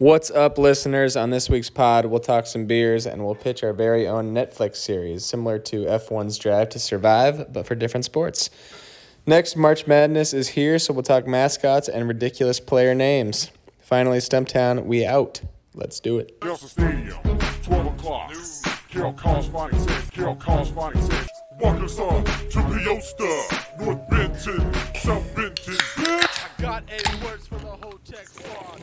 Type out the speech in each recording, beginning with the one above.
What's up, listeners? On this week's pod, we'll talk some beers and we'll pitch our very own Netflix series, similar to F1's Drive to Survive, but for different sports. Next, March Madness is here, so we'll talk mascots and ridiculous player names. Finally, Stumptown, we out. Let's do it. Nelson Stadium, 12 o'clock. Carol Cosmonic says, Carol Cosmonic says, Walker's to Peosta, North Benton, South Benton, bitch. Got eight words for the whole tech squad.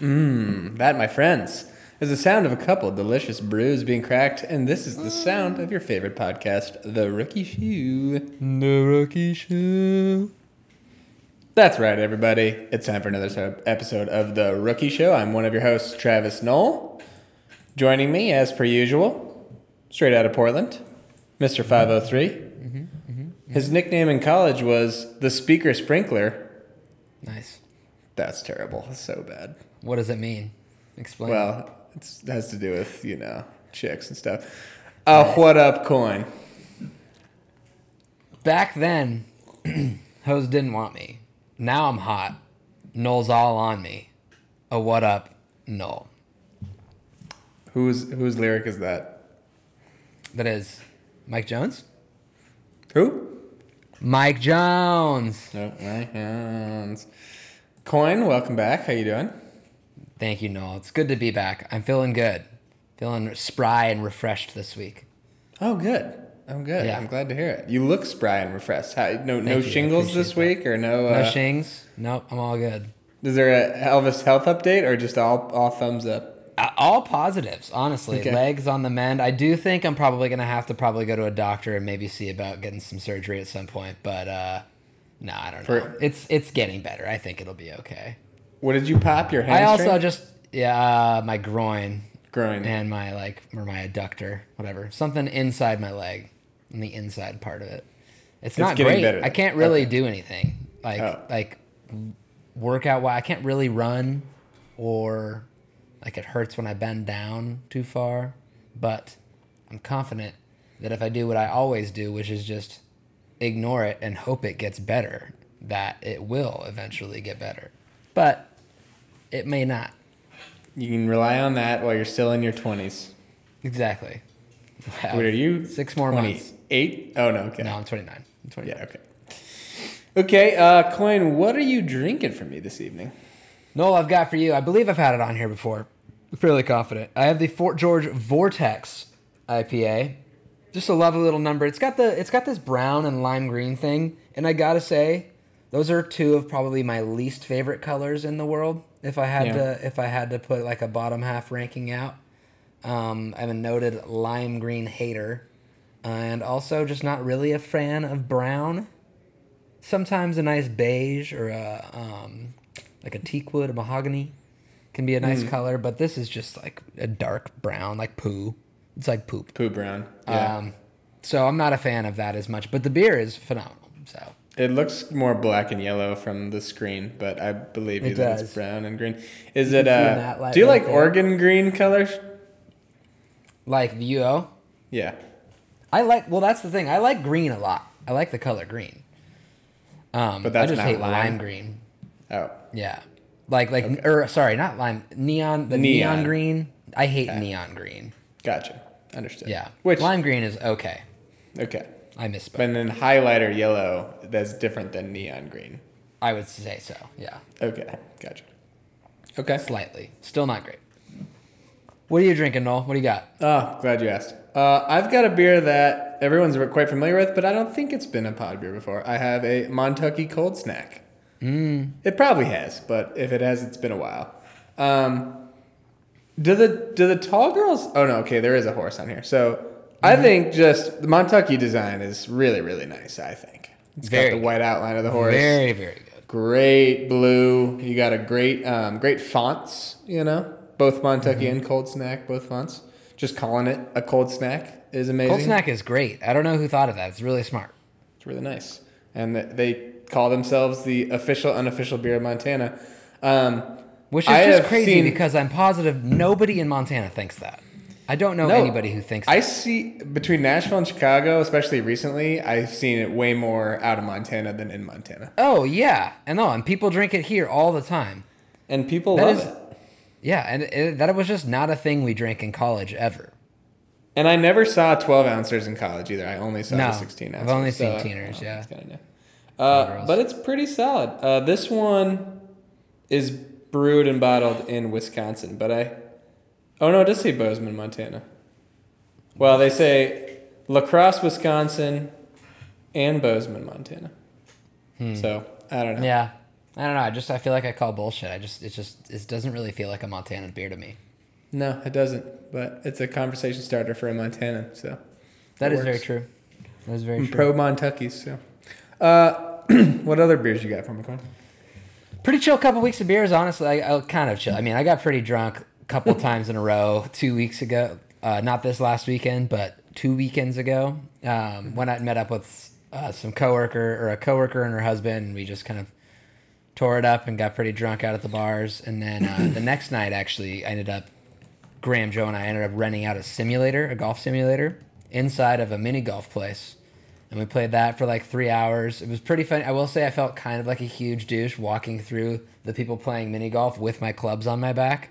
Mmm, that, my friends, is the sound of a couple delicious brews being cracked, and this is the sound of your favorite podcast, The Rookie Shoe. The Rookie Shoe. That's right, everybody. It's time for another episode of The Rookie Show. I'm one of your hosts, Travis Knoll. Joining me, as per usual, straight out of Portland, Mr. 503. Mm-hmm, mm-hmm, His nickname in college was the Speaker Sprinkler. Mm-hmm. Nice. That's terrible. That's so bad. What does it mean? Explain. Well, it has to do with, you know, chicks and stuff. Uh, what up, coin? back then, hoes didn't want me. Now I'm hot. Noel's all on me. A what up? Noel. Whose whose lyric is that? That is Mike Jones. Who? Mike Jones. No, my hands. Coin, welcome back. How you doing? Thank you, Noel. It's good to be back. I'm feeling good. Feeling spry and refreshed this week. Oh, good. I'm good. Yeah. I'm glad to hear it. You look spry and refreshed. How, no, no you. Shingles this appreciate week, or no? No Uh, shings. Nope. I'm all good. is there a Elvis health update, or just all all thumbs up? Uh, all positives, honestly. Okay. Legs on the mend. I do think I'm probably gonna have to probably go to a doctor and maybe see about getting some surgery at some point. But uh, no, I don't know. It's it's getting better. I think it'll be okay. What did you pop your I also just yeah, uh, my groin groin. and my like or my adductor, whatever, something inside my leg, in the inside part of it. It's, not getting great. better I can't really Okay. do anything like Oh. like workout. Wise, I can't really run or like it hurts when I bend down too far. But I'm confident that if I do what I always do, which is just ignore it and hope it gets better, that it will eventually get better. But it may not. You can rely on that while you're still in your twenties. Exactly. What are you? Six more months. Eight? Oh no. Okay. No, I'm 29. I'm 29. Yeah. Okay. Okay. Uh, coin. What are you drinking for me this evening? Noel, I've got for you. I believe I've had it on here before. Fairly confident. I have the Fort George Vortex IPA. Just a lovely little number. It's got the it's got this brown and lime green thing, and I gotta say, those are two of probably my least favorite colors in the world. If I had Yeah. to if I had to put like a bottom half ranking out, um, I'm a noted lime green hater, and also just not really a fan of brown. Sometimes a nice beige or a um, like a teak wood, a mahogany, can be a nice Mm. color, but this is just like a dark brown, like poo. It's like poop. Poo brown. Yeah. Um, so I'm not a fan of that as much, but the beer is phenomenal. So it looks more black and yellow from the screen, but I believe you It that does. it's brown and green. Is You it? Uh, do you right like there. organ green colors? like the UO, Yeah. I like. Well, that's the thing. I like green a lot. I like the color green. Um, But that's I just not hate lime? lime green. Oh. Yeah, like like or sorry, not lime. Neon. The neon, Neon. green. I hate Okay. neon green. Gotcha. Understood. Yeah, Which? lime green is okay. Okay. I misspoke. And then highlighter yellow. That's different than neon green. I would say so. Yeah, Okay. Gotcha. Okay. slightly. Still not great. What are you drinking, Noel? What do you got? Oh, glad you asked. Uh, I've got a beer that everyone's quite familiar with, but I don't think it's been a pod beer before. I have a Montucky Cold Snack. Mm. It probably has, but if it has, it's been a while. Um, do the do the tall girls? Oh no, okay, there is a horse on here. So I think just the Montucky design is really really nice. I think it's Very got the white outline of the horse. Very very good. Great blue. You got a great, um, great fonts. You know, both Montucky and Cold Snack, both fonts. Just calling it a cold snack is amazing. Cold snack is great. I don't know who thought of that. It's really smart. It's really nice, and they call themselves the official unofficial beer of Montana. Um, Which is I just crazy seen- because I'm positive nobody in Montana thinks that. I don't know No, anybody who thinks I that. see between Nashville and Chicago, especially recently, I've seen it way more out of Montana than in Montana. Oh yeah, and know, and people drink it here all the time. and people That love is- it. Yeah, and it, that was just not a thing we drank in college ever. And I never saw 12 ounces in college either. I only saw No, the 16 I've ounces. only seen uh, teeners, yeah. kinda new. Uh, but it's pretty solid. Uh, this one is brewed and bottled in Wisconsin, but I. Oh no, it does say Bozeman, Montana. Well, they say La Crosse, Wisconsin, and Bozeman, Montana. So I don't know. Hmm. Yeah, I don't know. I just I feel like I call bullshit. I just it just it doesn't really feel like a Montana beer to me. No, it doesn't. But it's a conversation starter for a Montana. So that is very true. That is very I'm true. pro Montuckies. So, uh, what other beers you got from McCoy? pretty chill couple weeks of beers honestly I, I kind of chill i mean i got pretty drunk couple times in a row two weeks ago uh, not this last weekend but two weekends ago um, when i met up with uh, some coworker or a coworker and her husband and we just kind of tore it up and got pretty drunk out at the bars and then uh, the next night actually i ended up graham joe and i ended up renting out a simulator a golf simulator inside of a mini golf place and we played that for like three hours. It was pretty fun. I will say I felt kind of like a huge douche walking through the people playing mini golf with my clubs on my back.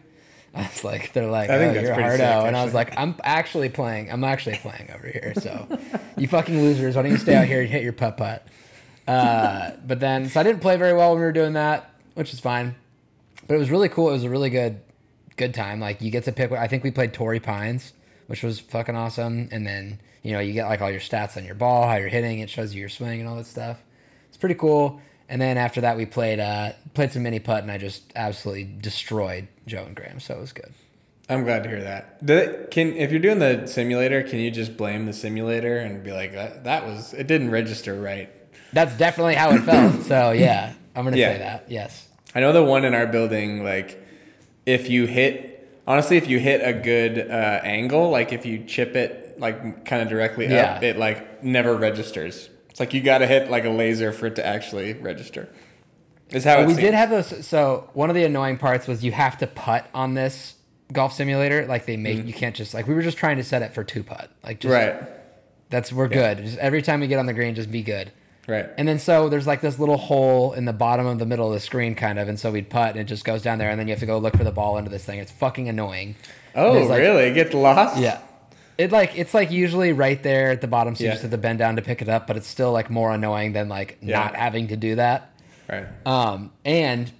I was like, they're like, I oh, you're a hardo, sick, and I was like, I'm actually playing. I'm actually playing over here. So, you fucking losers, why don't you stay out here and hit your putt putt? Uh, but then, so I didn't play very well when we were doing that, which is fine. But it was really cool. It was a really good, good time. Like you get to pick. I think we played Torrey Pines, which was fucking awesome. And then you know you get like all your stats on your ball, how you're hitting. It shows you your swing and all that stuff. It's pretty cool. And then after that, we played uh, played some mini putt, and I just absolutely destroyed Joe and Graham. So it was good. I'm glad to hear that. Did it, can if you're doing the simulator, can you just blame the simulator and be like that? That was it didn't register right. That's definitely how it felt. So yeah, I'm gonna Yeah. say that. Yes. I know the one in our building, like if you hit honestly, if you hit a good uh, angle, like if you chip it like kind of directly up, Yeah. it like never registers. It's like you got to hit like a laser for it to actually register. Is how we seems. did have those. So one of the annoying parts was you have to putt on this golf simulator. Like they make you can't just like we were just trying to set it for two putt. Like just Mm-hmm. right, That's we're good. Just every time we get on the green, just be good. right. And then so there's like this little hole in the bottom of the middle of the screen, kind of, and so we'd putt, and it just goes down there, and then you have to go look for the ball into this thing. It's fucking annoying. oh, like- really? It gets lost? Yeah. It like it's like usually right there at the bottom, so you just have to bend down to pick it up, but it's still like more annoying than like Yeah. not having to do that. Right. Um, and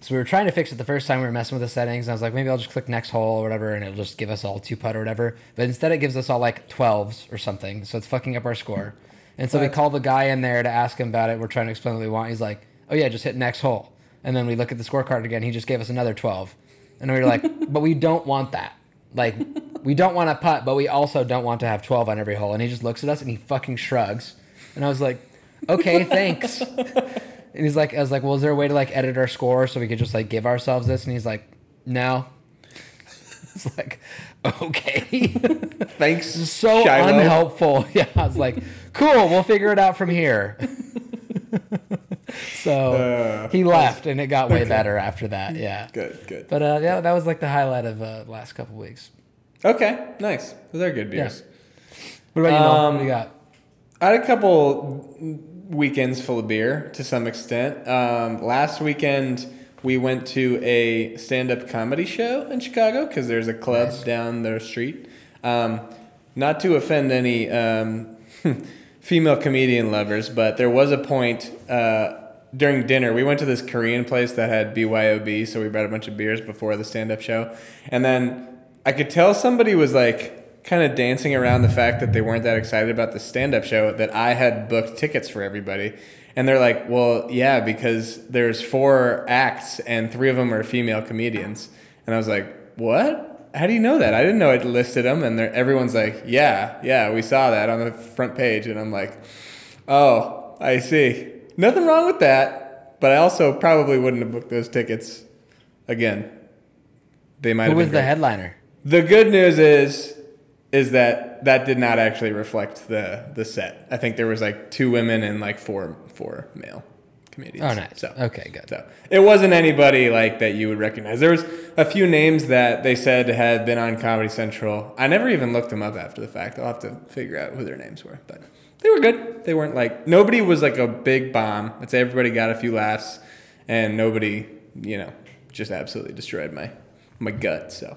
so we were trying to fix it the first time we were messing with the settings. And I was like, maybe I'll just click next hole or whatever, and it'll just give us all two putt or whatever. But instead, it gives us all like 12s or something. So it's fucking up our score. And so we call the guy in there to ask him about it. We're trying to explain what we want. He's like, oh, yeah, just hit next hole. And then we look at the scorecard again. He just gave us another 12. And we were like, but we don't want that. Like, we don't want to putt, but we also don't want to have 12 on every hole. And he just looks at us and he fucking shrugs. And I was like, okay, thanks. And he's like, I was like, well, is there a way to like edit our score so we could just like give ourselves this? And he's like, no. It's like, okay. Thanks. so Shiloh. unhelpful. Yeah, I was like, cool, we'll figure it out from here. so Uh, he left and it got way better after that. Yeah. Good, good. But uh, yeah, that was like the highlight of uh, the last couple weeks. Okay, nice. Those are good beers. What about you? Um, what do you got? I had a couple weekends full of beer to some extent. Um, last weekend, we went to a stand up comedy show in Chicago because there's a club Nice. down their street. Um, not to offend any um, female comedian lovers, but there was a point uh, during dinner. We went to this Korean place that had BYOB, so we brought a bunch of beers before the stand up show. And then I could tell somebody was like, kind of dancing around the fact that they weren't that excited about the stand-up show that I had booked tickets for everybody. And they're like, "Well, yeah, because there's four acts and three of them are female comedians." And I was like, "What? How do you know that? I didn't know it listed them." And everyone's like, "Yeah, yeah, we saw that on the front page." And I'm like, "Oh, I see. Nothing wrong with that." But I also probably wouldn't have booked those tickets again. They might Who was the headliner? The good news is is that that did not actually reflect the the set. I think there was like two women and like four four male comedians. Oh, nice. So Okay, good. so it wasn't anybody like that you would recognize. There was a few names that they said had been on Comedy Central. I never even looked them up after the fact. I'll have to figure out who their names were, but they were good. They weren't like nobody was like a big bomb. I'd say everybody got a few laughs, and nobody, you know, just absolutely destroyed my my gut. So,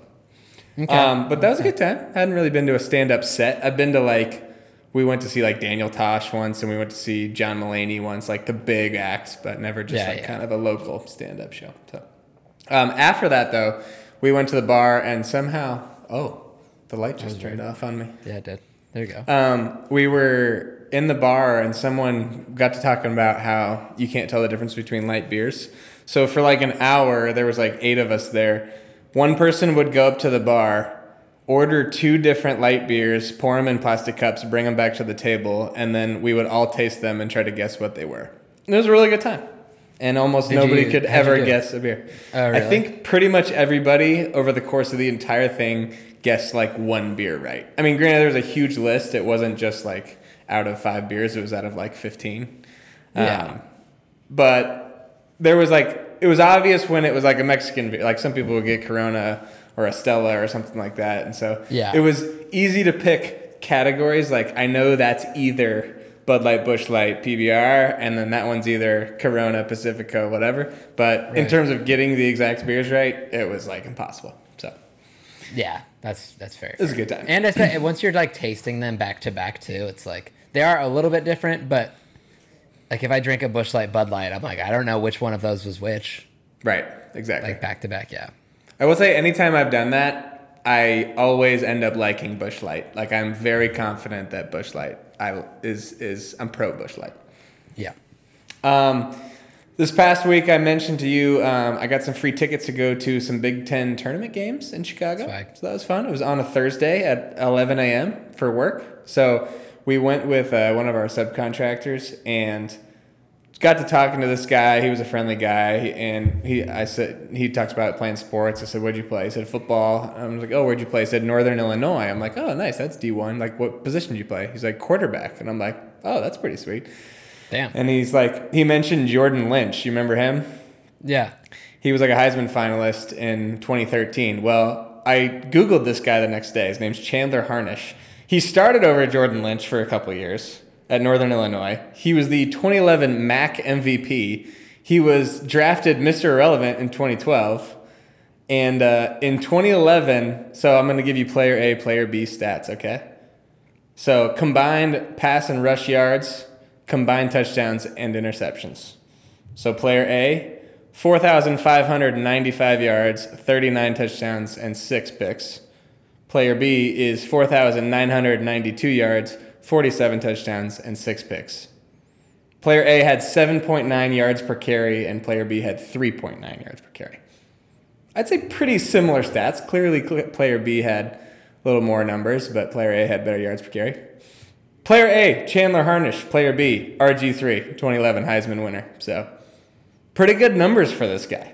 Okay. um, but that was a good time. I hadn't really been to a stand up set. I've been to like we went to see like Daniel Tosh once, and we went to see John Mulaney once, like the big acts, but never just Yeah, like yeah. kind of a local stand up show. So, um, after that though, we went to the bar, and somehow, oh, the light just turned off on me. yeah, it did. There you go. Um, we were in the bar and someone got to talking about how you can't tell the difference between light beers. So for like an hour, there was like eight of us there. One person would go up to the bar, order two different light beers, pour them in plastic cups, bring them back to the table, and then we would all taste them and try to guess what they were. And it was a really good time. And almost Did nobody you- could how'd you ever do? guess a beer. Oh, I really? think pretty much everybody over the course of the entire thing guessed like one beer right. I mean, granted, there was a huge list. It wasn't just like out of five beers, it was out of like 15. Yeah. Um, but there was like, it was obvious when it was like a Mexican beer. Like some people would get Corona or Estella or something like that. And so Yeah. it was easy to pick categories. Like I know that's either Bud Light, Bush Light, PBR, and then that one's either Corona, Pacifico, whatever. But in terms of getting the exact beers right, it was like impossible. Yeah, that's that's fair. it was a good time. And it's, once you're like tasting them back to back too, it's like they are a little bit different, but like if I drink a Bush Light, Bud Light, I'm like I don't know which one of those was which. right, exactly. Like back to back, yeah. I will say, anytime I've done that, I always end up liking Bush Light. Like I'm very confident that Bush Light I is is I'm pro Bush Light. Yeah. Um, this past week, I mentioned to you um, I got some free tickets to go to some Big Ten tournament games in Chicago. So that was fun. It was on a Thursday at 11 a.m. for work. So we went with uh, one of our subcontractors and got to talking to this guy. He was a friendly guy, and he I said he talks about playing sports. I said, "Where'd you play?" He said, "Football." I was like, "Oh, where'd you play?" He said, "Northern Illinois." I'm like, "Oh, nice. That's D1. Like, what position did you play?" He's like, "Quarterback," and I'm like, "Oh, that's pretty sweet." Damn. And he's like, he mentioned Jordan Lynch. You remember him? Yeah. He was like a Heisman finalist in 2013. Well, I Googled this guy the next day. His name's Chandler Harnish. He started over Jordan Lynch for a couple of years at Northern Illinois. He was the 2011 MAC MVP. He was drafted Mr. Irrelevant in 2012. And uh, in 2011, so I'm going to give you player A, player B stats, okay? So combined pass and rush yards, combined touchdowns and interceptions. So player A, 4,595 yards, 39 touchdowns, and six picks. Player B is 4,992 yards, 47 touchdowns, and six picks. Player A had 7.9 yards per carry, and player B had 3.9 yards per carry. I'd say pretty similar stats. Clearly, player B had a little more numbers, but player A had better yards per carry. Player A, Chandler Harnish. Player B, RG3, 2011 Heisman winner. So, pretty good numbers for this guy.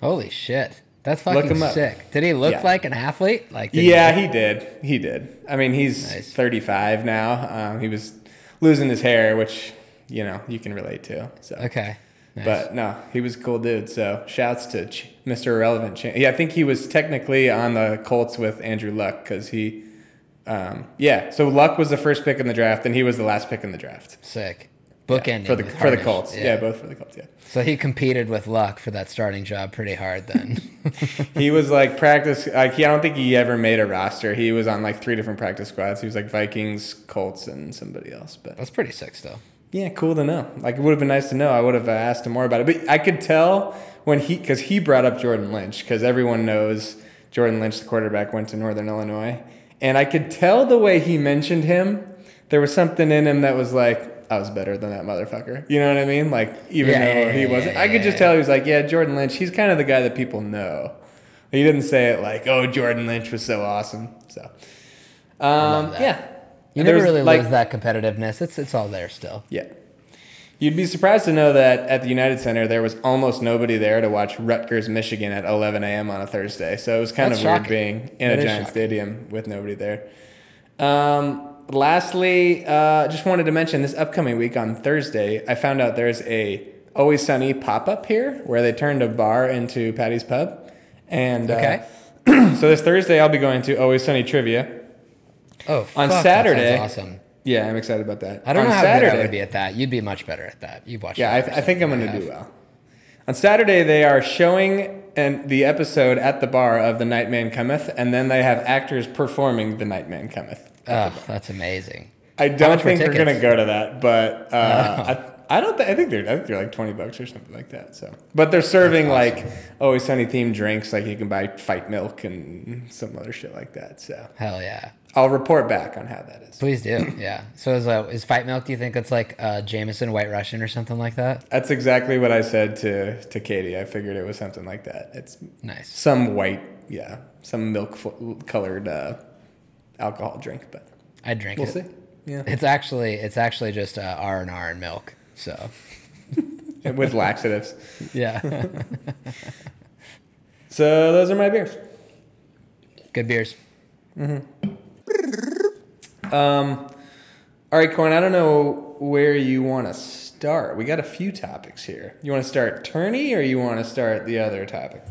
Holy shit. That's Look fucking sick. Did he look Yeah. like an athlete? Like Yeah, he did. He did. I mean, he's Nice. 35 now. Um, he was losing his hair, which, you know, you can relate to. So. Okay. Nice. But no, he was a cool dude. So shouts to Ch- Mr. Irrelevant. Yeah, I think he was technically on the Colts with Andrew Luck because he, um, yeah. So Luck was the first pick in the draft, and he was the last pick in the draft sick. Bookending for the for the Colts. Yeah. both for the Colts. Yeah, So he competed with luck for that starting job pretty hard then. he was like practice. Like he, I don't think he ever made a roster. He was on like three different practice squads. He was like Vikings, Colts, and somebody else. But That's pretty sick still. Yeah, cool to know. Like it would have been nice to know. I would have uh, asked him more about it. But I could tell when he, because he brought up Jordan Lynch, because everyone knows Jordan Lynch, the quarterback, went to Northern Illinois, and I could tell the way he mentioned him. There was something in him that was like, I was better than that motherfucker. You know what I mean? Like even Yeah, though yeah, he yeah, wasn't, I could just tell he was like, yeah, Jordan Lynch. He's kind of the guy that people know. He didn't say it like, oh, Jordan Lynch was so awesome. So, um, yeah. You And never really like- lose that competitiveness. It's it's all there still. yeah. You'd be surprised to know that at the United Center there was almost nobody there to watch Rutgers, Michigan at 11 a.m. on a Thursday. So it was kind That's of weird being in That a giant shocking. stadium with nobody there. Um, lastly, uh, just wanted to mention this upcoming week on Thursday, I found out there's a Always Sunny pop up here where they turned a bar into Patty's Pub. And uh, so this Thursday I'll be going to Always Sunny Trivia. Oh, On fuck, Saturday- awesome. Yeah, I'm excited about that. I don't On know how Saturday, good I would be at that. You'd be much better at that. You watch. It. Yeah, I, I think I'm going to do well. On Saturday, they are showing and the episode at the bar of The Nightman Cometh, and then they have actors performing The Nightman Cometh. Oh, that's amazing. I don't think we're gonna go to that, but uh, I, I don't. Th- I think they're. I think they're like twenty bucks or something like that. So, but they're serving like always sunny themed drinks. Like you can buy fight milk and some other shit like that. So Hell yeah. I'll report back on how that is. Please do. Yeah. So is uh, is Fight Milk? Do you think it's like uh, Jameson White Russian or something like that? That's exactly what I said to to Katie. I figured it was something like that. It's Nice. some white, yeah, some milk fo- colored uh, alcohol drink, but I drink it. we'll it. see. Yeah, It's actually it's actually just uh, R and R and milk. So with laxatives. yeah, So those are my beers. good beers. Um, all right, Corn. I don't know where you want to start. We got a few topics here. You want to start tourney, or you want to start the other topic?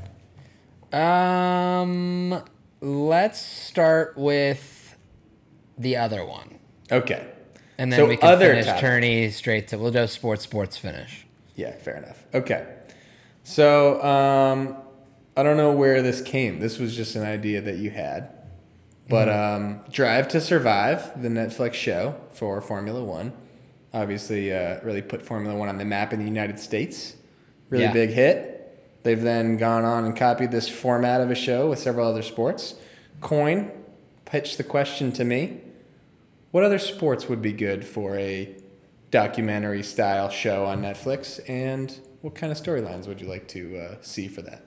Um, let's start with the other one, Okay. and then So we can other finish topic. tourney straight to. We'll do sports sports finish. Yeah, fair enough. Okay. So um, I don't know where this came. This was just an idea that you had. But um, Drive to Survive, the Netflix show for Formula One, obviously uh, really put Formula One on the map in the United States. Really Yeah. big hit. They've then gone on and copied this format of a show with several other sports. Coin pitched the question to me what other sports would be good for a documentary style show on Netflix, and what kind of storylines would you like to uh, see for that?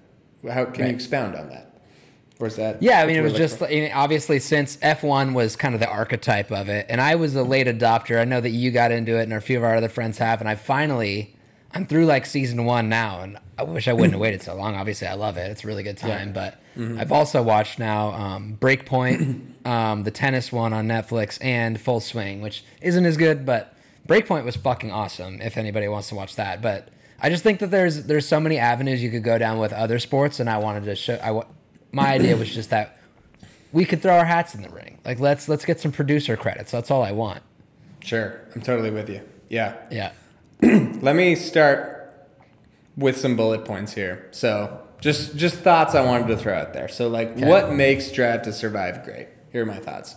How can Right. you expound on that? Or is that? Yeah, I mean, it was just? I mean, obviously since F1 was kind of the archetype of it, and I was a late adopter. I know that you got into it, and a few of our other friends have, and I finally, I'm through like season one now, and I wish I wouldn't have waited so long. Obviously, I love it; it's a really good time. But Mm-hmm. I've also watched now um, Breakpoint, um, the tennis one on Netflix, and Full Swing, which isn't as good, but Breakpoint was fucking awesome. If anybody wants to watch that, but I just think that there's there's so many avenues you could go down with other sports, and I wanted to show. I wa- my idea was just that we could throw our hats in the ring. Like let's let's get some producer credits. That's all I want. Sure, I'm totally with you. Yeah. Yeah. Let me start with some bullet points here. So, just just thoughts I wanted to throw out there. So, like, what makes Drive to Survive great? Here are my thoughts.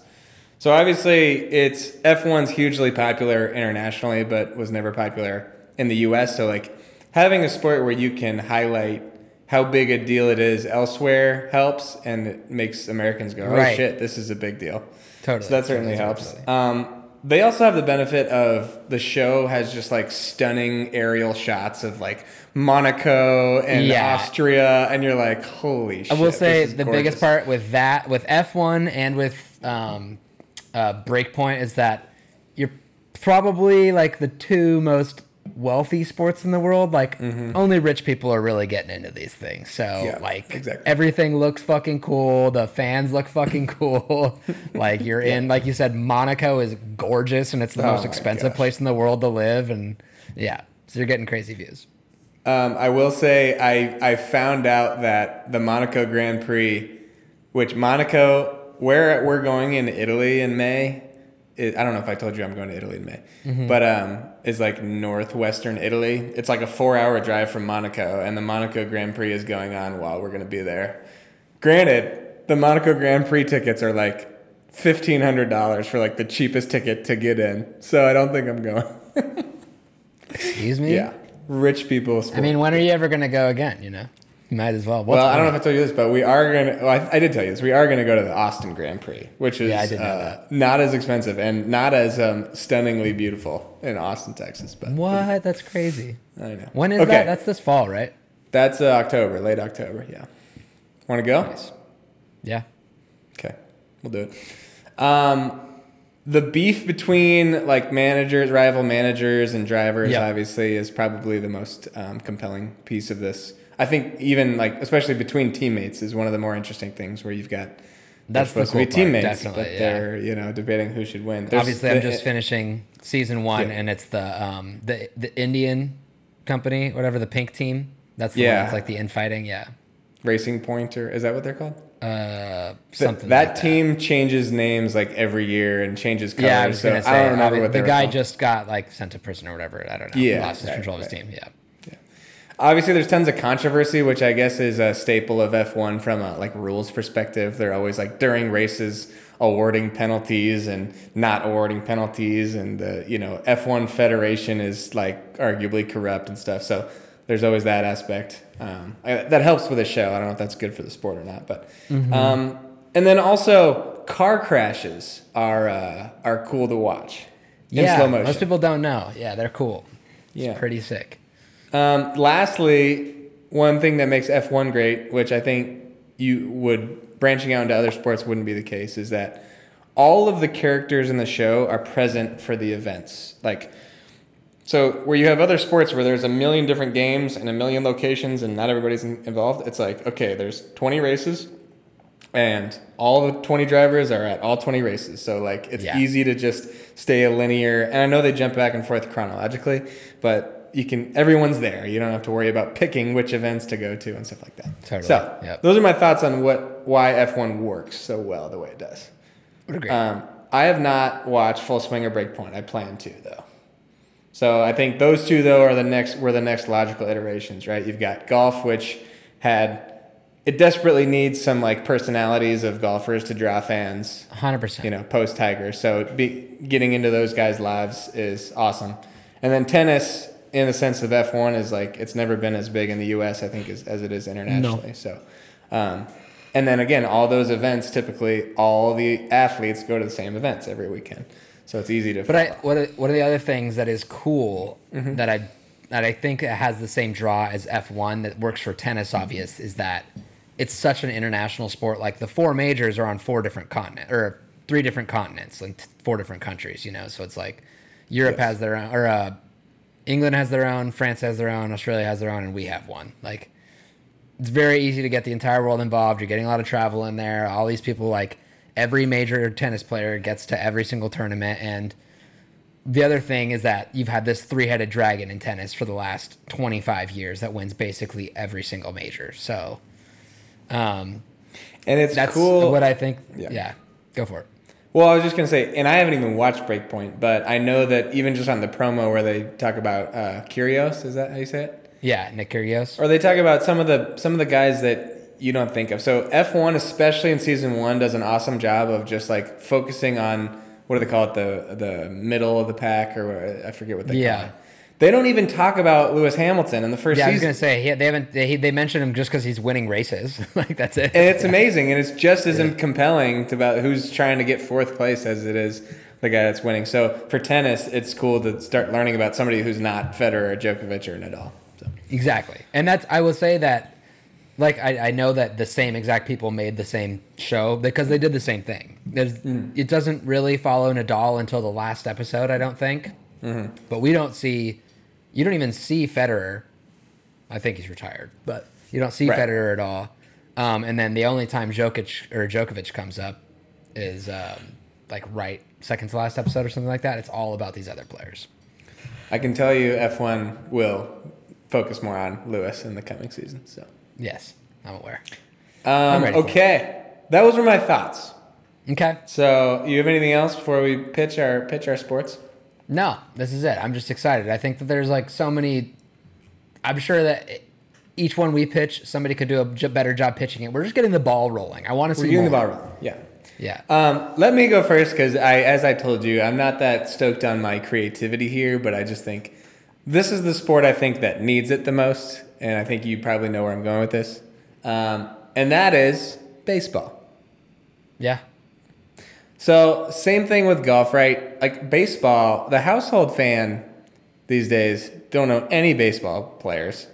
So, obviously, it's F1's hugely popular internationally, but was never popular in the U.S. So, like, having a sport where you can highlight how big a deal it is elsewhere helps, and it makes Americans go, "Oh Right. shit, this is a big deal." Totally, So that certainly totally, helps. Um, they also have the benefit of the show has just like stunning aerial shots of like Monaco and Yeah. Austria, and you're like, holy shit. I will say the biggest part with that with F1 and with um, uh, Breakpoint is that you're probably like the two most wealthy sports in the world. Like only rich people are really getting into these things. So Mm-hmm. Yeah, like exactly. everything looks fucking cool. The fans look fucking cool. like you're in like you said, Monaco is gorgeous and it's the Oh most expensive gosh. place in the world to live. And yeah, so you're getting crazy views. Um, I will say I I found out that the Monaco Grand Prix, which Monaco, where we're going in Italy in May, it, I don't know if I told you I'm going to Italy in May, Mm-hmm. but um, is like northwestern Italy. It's like a four-hour drive from Monaco, and the Monaco Grand Prix is going on while we're going to be there. Granted, the Monaco Grand Prix tickets are like fifteen hundred dollars for like the cheapest ticket to get in, so I don't think I'm going. Excuse me? yeah, rich people. Sport. I mean, when are you ever gonna go again? You know, might as well. What's well, I don't know if I told you this, but we are gonna. Well, I, I did tell you this. We are gonna go to the Austin Grand Prix, which is Yeah, I did know uh, not as expensive and not as um, stunningly beautiful in Austin, Texas. But What? That's crazy. I know. When is Okay. that? That's this fall, right? That's uh, October, late October. Yeah. Want to go? Nice. Yeah. Okay, we'll do it. Um, the beef between like managers, rival managers, and drivers, Yeah. obviously, is probably the most um, compelling piece of this. I think even like, especially between teammates, is one of the more interesting things where you've got. That's the supposed cool to be part, teammates, definitely, but yeah. they're you know debating who should win. There's Obviously, I'm the- just finishing season one, Yeah. and it's the um the the Indian company, whatever the pink team. That's the Yeah. one that's like the infighting. Yeah. Racing Point, or is that what they're called? Uh, Th- something that like team changes names like every year and changes colors. Yeah, I was so gonna say. I don't remember obvi- what the guy just got like sent to prison or whatever. I don't know. Yeah, lost his right, control of his team. Yeah. Obviously there's tons of controversy, which I guess is a staple of F1 from a like rules perspective. They're always like during races awarding penalties and not awarding penalties, and the you know F1 Federation is like arguably corrupt and stuff. So there's always that aspect. Um, I, that helps with the show. I don't know if that's good for the sport or not, but um, and then also car crashes are uh, are cool to watch in yeah, slow motion. most people don't know. Yeah, they're cool. It's Yeah. pretty sick. Um, lastly, one thing that makes F1 great, which I think you would branching out into other sports wouldn't be the case, is that all of the characters in the show are present for the events. Like, so where you have other sports where there's a million different games and a million locations and not everybody's involved, it's like okay, there's 20 races, and all the 20 drivers are at all 20 races. So like it's Yeah. easy to just stay a linear. And I know they jump back and forth chronologically, but you can everyone's there. You don't have to worry about picking which events to go to and stuff like that. Totally. So Yep. those are my thoughts on what why F1 works so well the way it does. Um, I have not watched Full Swing or Breakpoint. I plan to though. So I think those two though are the next were the next logical iterations, right? You've got golf, which had it desperately needs some like personalities of golfers to draw fans, 100%. you know, post Tiger. So be, getting into those guys' lives is awesome. And then tennis, in the sense of F1, is like it's never been as big in the U.S. I think as, as it is internationally. So, um, and then again, all those events typically all the athletes go to the same events every weekend, so it's easy to. But I, what are, what are the other things that is cool Mm-hmm. that I that I think has the same draw as F1 that works for tennis? Obvious is that it's such an international sport. Like the four majors are on four different continents or three different continents and t- four different countries. You know, so it's like Europe Yes. has their own, or uh, England has their own, France has their own, Australia has their own, and we have one. Like it's very easy to get the entire world involved. You're getting a lot of travel in there. All these people, like every major tennis player, gets to every single tournament. And the other thing is that you've had this three headed dragon in tennis for the last 25 years that wins basically every single major. So um, and it's that's cool. what I think. Yeah. Yeah. go for it. Well, I was just gonna say, and I haven't even watched Breakpoint, but I know that even just on the promo where they talk about uh, Kyrgios, is that how you say it? Yeah, Nick Curios. Or they talk about some of the some of the guys that you don't think of. So F one, especially in season one, does an awesome job of just like focusing on what do they call it the the middle of the pack or I forget what they Yeah. call it. They don't even talk about Lewis Hamilton in the first Yeah, I was gonna say he, they haven't. They, they mentioned him just because he's winning races. like that's it. and it's amazing, and it's just as compelling to about who's trying to get fourth place as it is the guy that's winning. So for tennis, it's cool to start learning about somebody who's not Federer, or Djokovic, or Nadal. So. Exactly. And that's I will say that like I, I know that the same exact people made the same show because they did the same thing. There's mm-hmm. it doesn't really follow Nadal until the last episode, I don't think. Mm-hmm. But we don't see you don't even see Federer. I think he's retired, but you don't see Right. Federer at all. Um, and then the only time Jokic or Djokovic comes up is um, like right second to last episode or something like that. It's all about these other players. I can tell you, F1 will focus more on Lewis in the coming season. So, Yes, I'm aware. um, it. okay, those were my thoughts. Okay. So, you have anything else before we pitch our pitch our sports? No, this is it. I'm just excited. I think that there's like so many. I'm sure that each one we pitch, somebody could do a better job pitching it. We're just getting the ball rolling. I want to see. We're getting the more. ball rolling. Yeah. Yeah. Um, let me go first because I, as I told you, I'm not that stoked on my creativity here, but I just think this is the sport I think that needs it the most, and I think you probably know where I'm going with this, um, and that is baseball. yeah. So same thing with golf, right? Like baseball, the household fan these days don't know any baseball players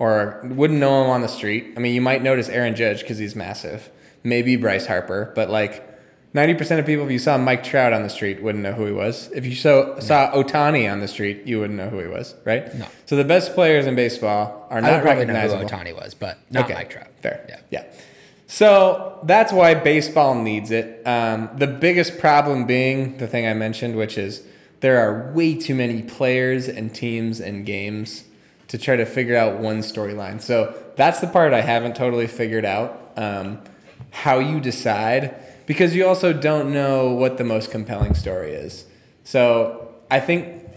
or wouldn't know him on the street. I mean, you might notice Aaron Judge because he's massive, maybe Bryce Harper, but like 90% of people, if you saw Mike Trout on the street, wouldn't know who he was. If you saw, saw Otani on the street, you wouldn't know who he was, right? No. So the best players in baseball are I not would probably know who. Otani was, but not Mike Trout. Fair. Yeah. Yeah. So that's why baseball needs it. Um, the biggest problem being the thing I mentioned, which is there are way too many players and teams and games to try to figure out one storyline. So that's the part I haven't totally figured out. Um, how you decide because you also don't know what the most compelling story is. So I think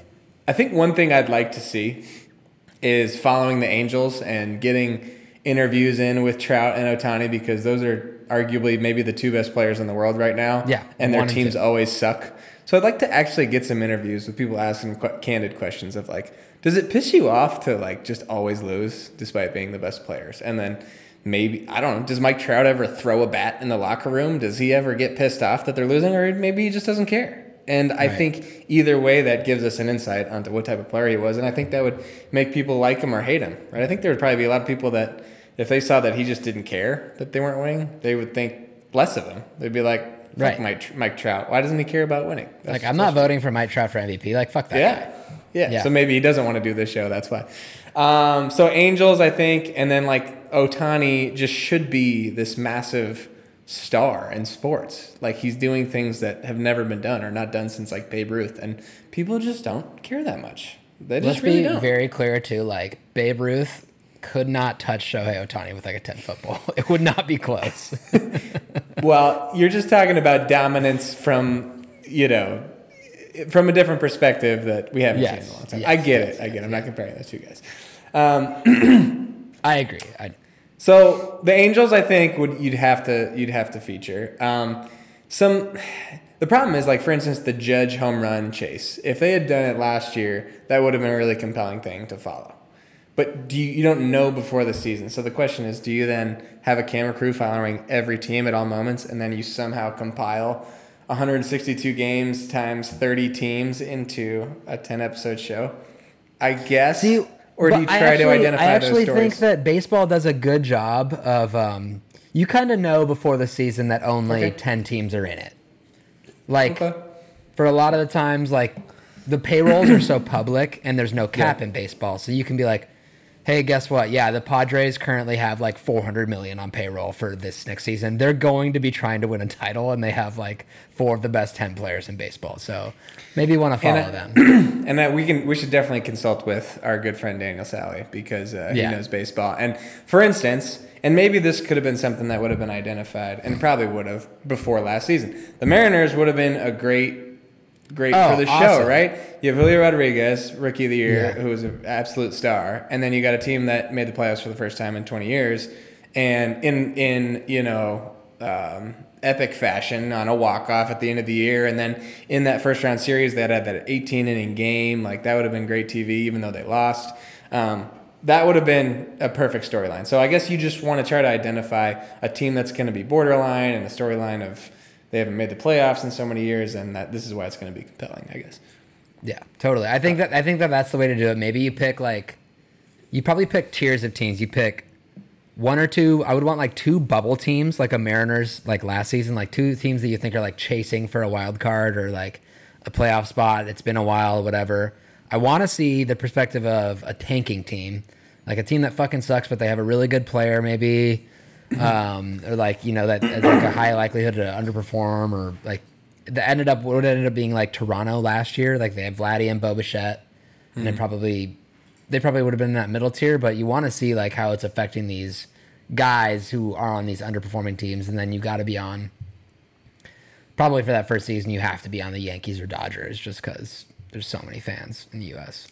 I think one thing I'd like to see is following the Angels and getting interviews in with Trout and Otani because those are arguably maybe the two best players in the world right now. Yeah, and their teams two. always suck. So I'd like to actually get some interviews with people asking qu- candid questions of like, does it piss you off to like just always lose despite being the best players? And then maybe I don't know, does Mike Trout ever throw a bat in the locker room? Does he ever get pissed off that they're losing, or maybe he just doesn't care? And I Right. think either way, that gives us an insight onto what type of player he was, and I think that would make people like him or hate him. Right? I think there would probably be a lot of people that, if they saw that he just didn't care that they weren't winning, they would think less of him. They'd be like, "Fuck Right. Mike, Mike Trout. Why doesn't he care about winning?" That's- Like I'm not voting for Mike Trout for MVP. Like fuck that. yeah. guy. yeah. Yeah. So maybe he doesn't want to do this show. That's why. Um, so Angels, I think, and then like Otani just should be this massive star in sports. Like he's doing things that have never been done or not done since like Babe Ruth, and people just don't care that much. They just Let's really be don't. very clear too. Like Babe Ruth could not touch Shohei Otani with like a ten foot ball. It would not be close. Well, you're just talking about dominance from, you know, from a different perspective that we haven't Yes, seen in a long time. yes, I get yes, it. I get it. I'm not comparing those two guys. I agree. I, So the Angels, I think, would you'd have to you'd have to feature um, some. The problem is, like for instance, the Judge home run chase. If they had done it last year, that would have been a really compelling thing to follow. But do you, you don't know before the season. So the question is, do you then have a camera crew following every team at all moments, and then you somehow compile 162 games times 30 teams into a 10 episode show? I guess. See, or do you try to actually- identify I actually think that baseball does a good job of. Um, you kind of know before the season that only Okay. ten teams are in it. Like Okay. for a lot of the times, like the payrolls are so public and there's no cap Yeah. in baseball, so you can be like, "Hey, guess what? Yeah, the Padres currently have like 400 million on payroll for this next season. They're going to be trying to win a title, and they have like four of the best 10 players in baseball. So maybe you want to follow I- them. And that we can we should definitely consult with our good friend Daniel Sally because uh, Yeah. he knows baseball. And for instance, and maybe this could have been something that would have been identified and probably would have before last season. The Mariners would have been a great great Oh, for the show, right? You have Julio Rodriguez, rookie of the year, Yeah. who was an absolute star, and then you got a team that made the playoffs for the first time in 20 years, and in in you know um, epic fashion on a walk off at the end of the year, and then in that first round series they had that 18 inning game, like that would have been great TV, even though they lost. Um, that would have been a perfect storyline. So I guess you just want to try to identify a team that's going to be borderline and a storyline of they haven't made the playoffs in so many years, and that this is why it's going to be compelling. I guess. Yeah, totally. I think that I think that that's the way to do it. Maybe you pick like, you probably pick tiers of teams. You pick one or two. I would want like two bubble teams, like a Mariners, like last season, like two teams that you think are like chasing for a wild card or like a playoff spot. It's been a while, whatever. I want to see the perspective of a tanking team, like a team that fucking sucks, but they have a really good player, maybe, um, or like you know that like a high likelihood to underperform, or like that ended up what ended up being like Toronto last year. Like they have Vladdy and Bobichette, and then probably they probably would have been in that middle tier. But you want to see like how it's affecting these guys who are on these underperforming teams, and then you got to be on. Probably for that first season, you have to be on the Yankees or Dodgers, just because there's so many fans in the U.S.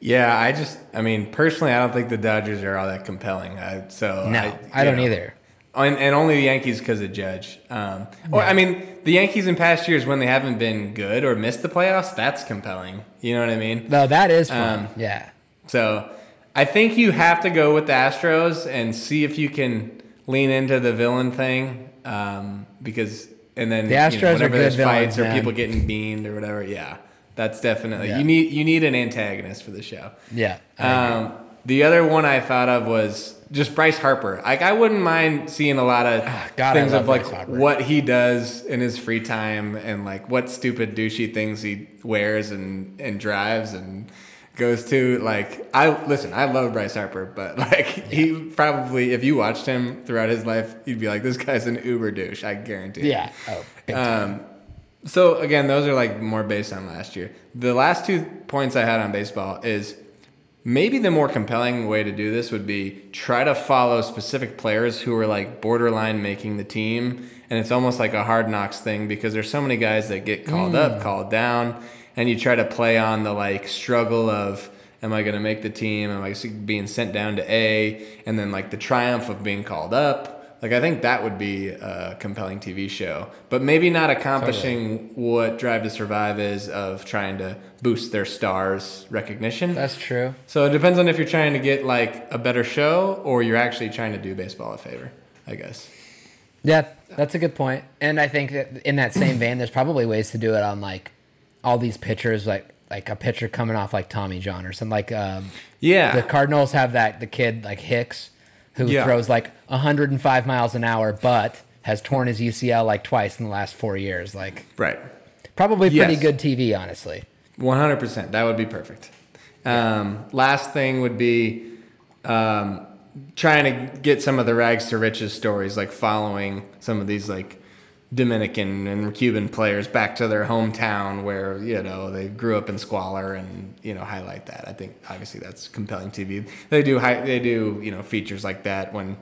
Yeah, I just, I mean, personally, I don't think the Dodgers are all that compelling. I, so No, I, I, don't know, either. And, and only the Yankees because of Judge. Um, or I mean, the Yankees in past years when they haven't been good or missed the playoffs, that's compelling. You know what I mean? No, that is fun. Um, yeah. So I think you have to go with the Astros and see if you can lean into the villain thing, um, because and then The you know, Astros are good there's fights villains, or people getting beaned or whatever, yeah, that's definitely Yeah. you need you need an antagonist for the show. Yeah. Um, the other one I thought of was just Bryce Harper. Like I wouldn't mind seeing a lot of Ah, God, things of like what he does in his free time and like what stupid douchey things he wears and and drives and goes to. Like I listen, I love Bryce Harper, but like he probably if you watched him throughout his life, you'd be like, this guy's an uber douche. I guarantee. yeah. Oh. Um, so again, those are like more based on last year. The last two points I had on baseball is maybe the more compelling way to do this would be try to follow specific players who are like borderline making the team, and it's almost like a hard knocks thing because there's so many guys that get called up, mm. called down, and you try to play on the like struggle of Am I going to make the team? Am I being sent down to A? And then like the triumph of being called up. Like I think that would be a compelling TV show, but maybe not accomplishing what Drive to Survive is of trying to boost their stars recognition. That's true. So it depends on if you're trying to get like a better show or you're actually trying to do baseball a favor, I guess. Yeah, that's a good point. And I think that in that same vein, there's probably ways to do it on like all these pitchers, like like a pitcher coming off like Tommy John or something. Like um, Yeah. the Cardinals have that the kid like Hicks who Yeah. throws like 105 miles an hour, but has torn his UCL like twice in the last four years. Like right. probably pretty Yes. good TV, honestly. 100%. That would be perfect. Um, last thing would be um, trying to get some of the rags to riches stories, like following some of these like Dominican and Cuban players back to their hometown where, you know, they grew up in squalor and, you know, highlight that. I think obviously that's compelling TV. They do, hi- they do, you know, features like that when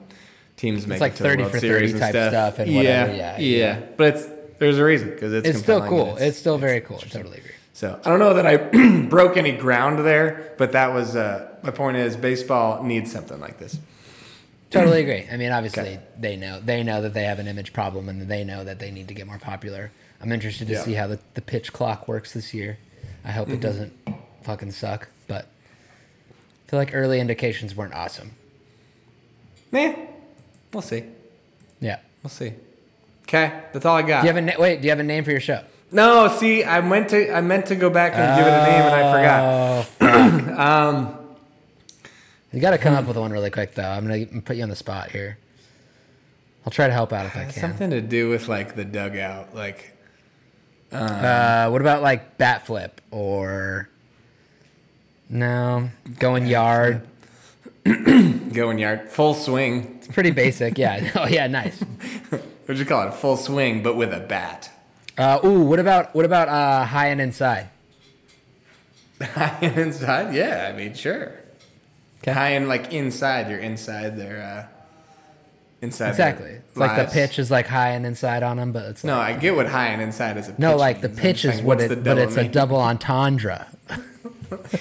teams make like it to the 30 World for 30 Series and type stuff. stuff and yeah, whatever, yeah, yeah, yeah. But it's, there's a reason because it's, It's still cool. and It's, still very cool. I totally agree. so I don't know that I broke any ground there, but that was uh, my point. Is baseball needs something like this? Totally agree. I mean, obviously Okay. they know they know that they have an image problem and they know that they need to get more popular. I'm interested to Yeah. see how the, the pitch clock works this year. I hope Mm-hmm. it doesn't fucking suck, but I feel like early indications weren't awesome. Nah, we'll see. Yeah. We'll see. Okay, that's all I got. Do you have a na- wait? Do you have a name for your show? no, see, I meant to. I meant to go back and give it a name, and I forgot. Oh, fuck. um, you got to come up with one really quick though. I'm gonna put you on the spot here. I'll try to help out if I can. Something to do with like the dugout, like Uh, what about like bat flip or no going yard? going yard, full swing. It's pretty basic. Yeah. Oh yeah, nice. What'd you call it? Full swing, but with a bat. Uh, ooh, what about what about uh, high and inside? High and inside, yeah. I mean, sure. 'Kay. High and like inside, you're inside their uh, inside. Exactly. It's like the pitch is like high and inside on them, but it's No, like, I get what high and inside is. A no, like the means. Pitch is what it, but it's a double entendre.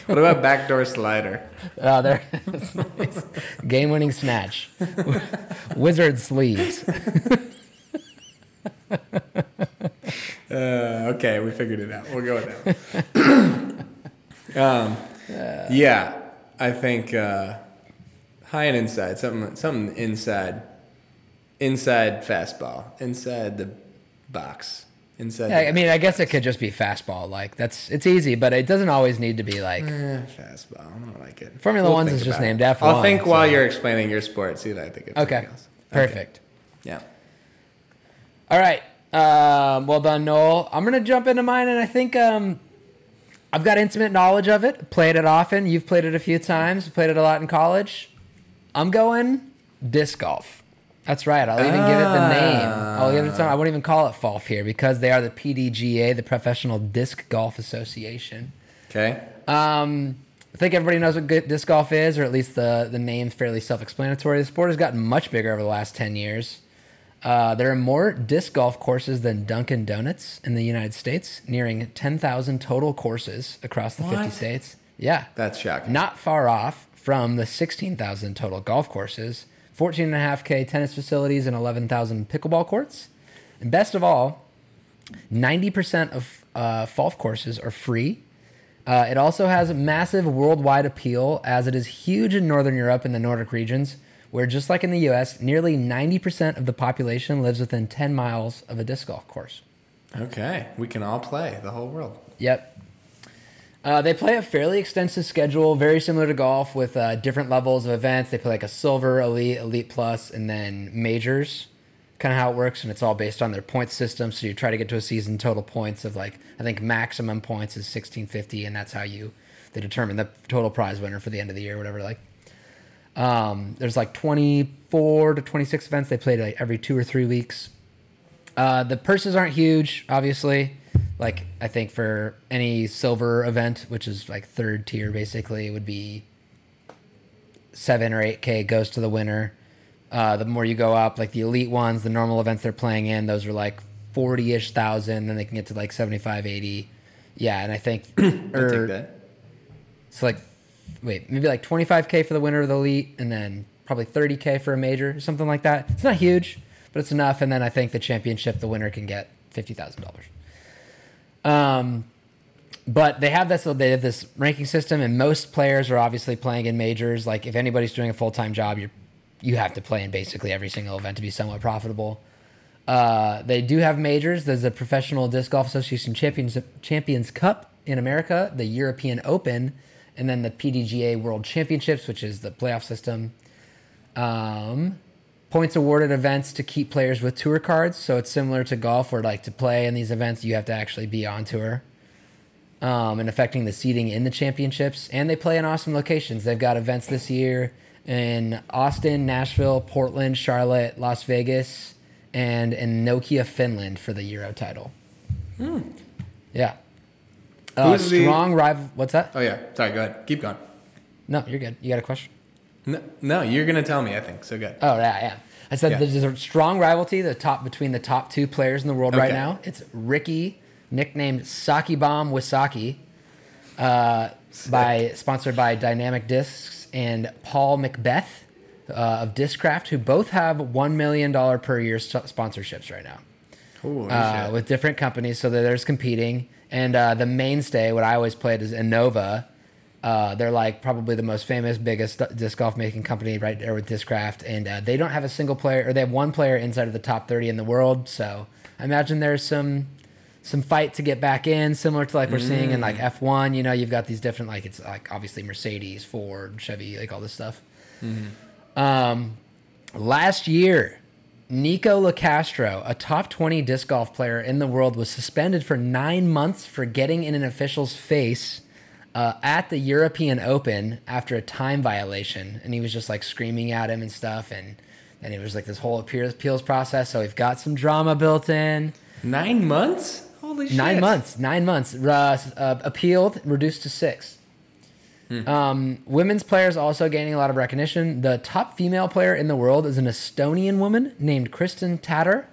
What about backdoor slider? Oh, there. nice. Game-winning snatch. Wizard sleeves. Uh, okay, we figured it out. We'll go with that. one. um, yeah, I think uh, high and inside, something, something inside, inside fastball, inside the box, inside. Yeah, I mean, I guess it could just be fastball. Like that's it's easy, but it doesn't always need to be like. Eh, fastball. I don't like it. Formula One's is just it. named after I'll think while you're explaining your sport. See what I think of Okay, perfect. Yeah. All right. Um, well done, Knoll. I'm gonna jump into mine, and I think um, I've got intimate knowledge of it. Played it often. You've played it a few times. Played it a lot in college. I'm going disc golf. That's right. I'll even give it the name. I'll give it some. I won't even call it FOLF here because they are the PDGA, the Professional Disc Golf Association. Okay. Um, I think everybody knows what good disc golf is, or at least the the name's fairly self-explanatory. The sport has gotten much bigger over the last ten years. Uh, there are more disc golf courses than Dunkin' Donuts in the United States, nearing 10,000 total courses across the 50 states. Yeah. That's shocking. Not far off from the 16,000 total golf courses, 14.5K tennis facilities, and 11,000 pickleball courts. And best of all, 90% of uh, golf courses are free. Uh, it also has massive worldwide appeal as it is huge in Northern Europe and the Nordic regions, where just like in the US, nearly 90% of the population lives within 10 miles of a disc golf course. Okay, we can all play the whole world. Yep. Uh, they play a fairly extensive schedule, very similar to golf, with uh, different levels of events. They play like a silver, elite, elite plus, and then majors. Kind of how it works, and it's all based on their point system. So you try to get to a season total points of like I think maximum points is sixteen fifty, and that's how you they determine the total prize winner for the end of the year, whatever. Like, um, there's like twenty four to twenty six events. They play like every two or three weeks. Uh, the purses aren't huge, obviously. Like I think for any silver event, which is like third tier, basically, it would be seven or eight k goes to the winner. Uh, the more you go up, like the elite ones, the normal events they're playing in, those are like forty ish thousand. Then they can get to like 75, 80. Yeah, and I think or take that. it's like wait, maybe like 25k for the winner of the elite, and then probably 30k for a major, something like that. It's not huge, but it's enough. And then I think the championship, the winner can get fifty thousand dollars. Um, but they have this they have this ranking system, and most players are obviously playing in majors. Like if anybody's doing a full time job, you you have to play in basically every single event to be somewhat profitable. Uh, they do have majors. There's a Professional Disc Golf Association Champions Champions Cup in America, the European Open, and then the PDGA World Championships, which is the playoff system. Um, points awarded events to keep players with tour cards. So it's similar to golf, where like to play in these events, you have to actually be on tour. Um, and affecting the seating in the championships. And they play in awesome locations. They've got events this year in Austin, Nashville, Portland, Charlotte, Las Vegas, and in Nokia, Finland for the Euro title. Yeah. Uh, Who's the- strong rival. What's that? Oh yeah. Sorry. Go ahead. Keep going. No, you're good. You got a question? No, no, you're gonna tell me. I think so. Good. Oh yeah, yeah. I said Yeah. there's a strong rivalry the top between the top two players in the world right now. It's Ricky, nicknamed Saki Bomb Wysocki, uh, by sponsored by Dynamic Discs, and Paul McBeth uh, of Discraft, who both have one million dollar per year sponsorships right now Holy uh, with different companies. So that there's competing. And uh, the mainstay, what I always played is Innova. Uh, they're like probably the most famous, biggest disc golf making company right there with Discraft. And uh, they don't have a single player, or they have one player inside of the top 30 in the world. So I imagine there's some some fight to get back in, similar to like we're seeing in like F1. You know, you've got these different, like it's like obviously Mercedes, Ford, Chevy, like all this stuff. Um, last year, Nikko Locastro, a top 20 disc golf player in the world, was suspended for nine months for getting in an official's face uh, at the European Open after a time violation. And he was just like screaming at him and stuff. And then it was like this whole appeals process. So we've got some drama built in. Nine months. Holy shit. Nine months. Nine months. Uh, uh, appealed, reduced to six. Um, women's players also gaining a lot of recognition. The top female player in the world is an Estonian woman named Kristin Tattar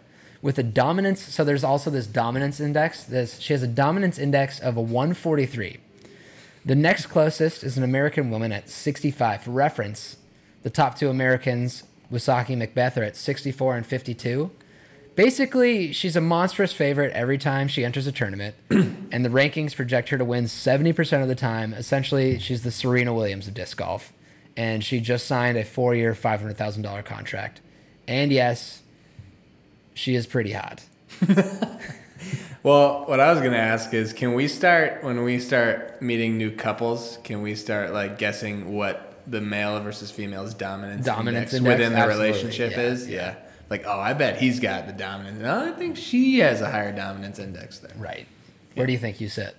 with a dominance. So there's also this dominance index. This she has a dominance index of a 143. The next closest is an American woman at 65. For reference, the top two Americans, Wysocki McBeth, are at 64 and 52. Basically, she's a monstrous favorite every time she enters a tournament, and the rankings project her to win 70% of the time. Essentially, she's the Serena Williams of disc golf, and she just signed a four year, $500,000 contract. And yes, she is pretty hot. Well, what I was gonna ask is, can we start when we start meeting new couples? Can we start like guessing what the male versus female's dominance, Dominance index, index? within the relationship yeah, is? yeah. Yeah. Like, oh, I bet he's got the dominance. No, I think she has a higher dominance index there. Right. Where do you think you sit?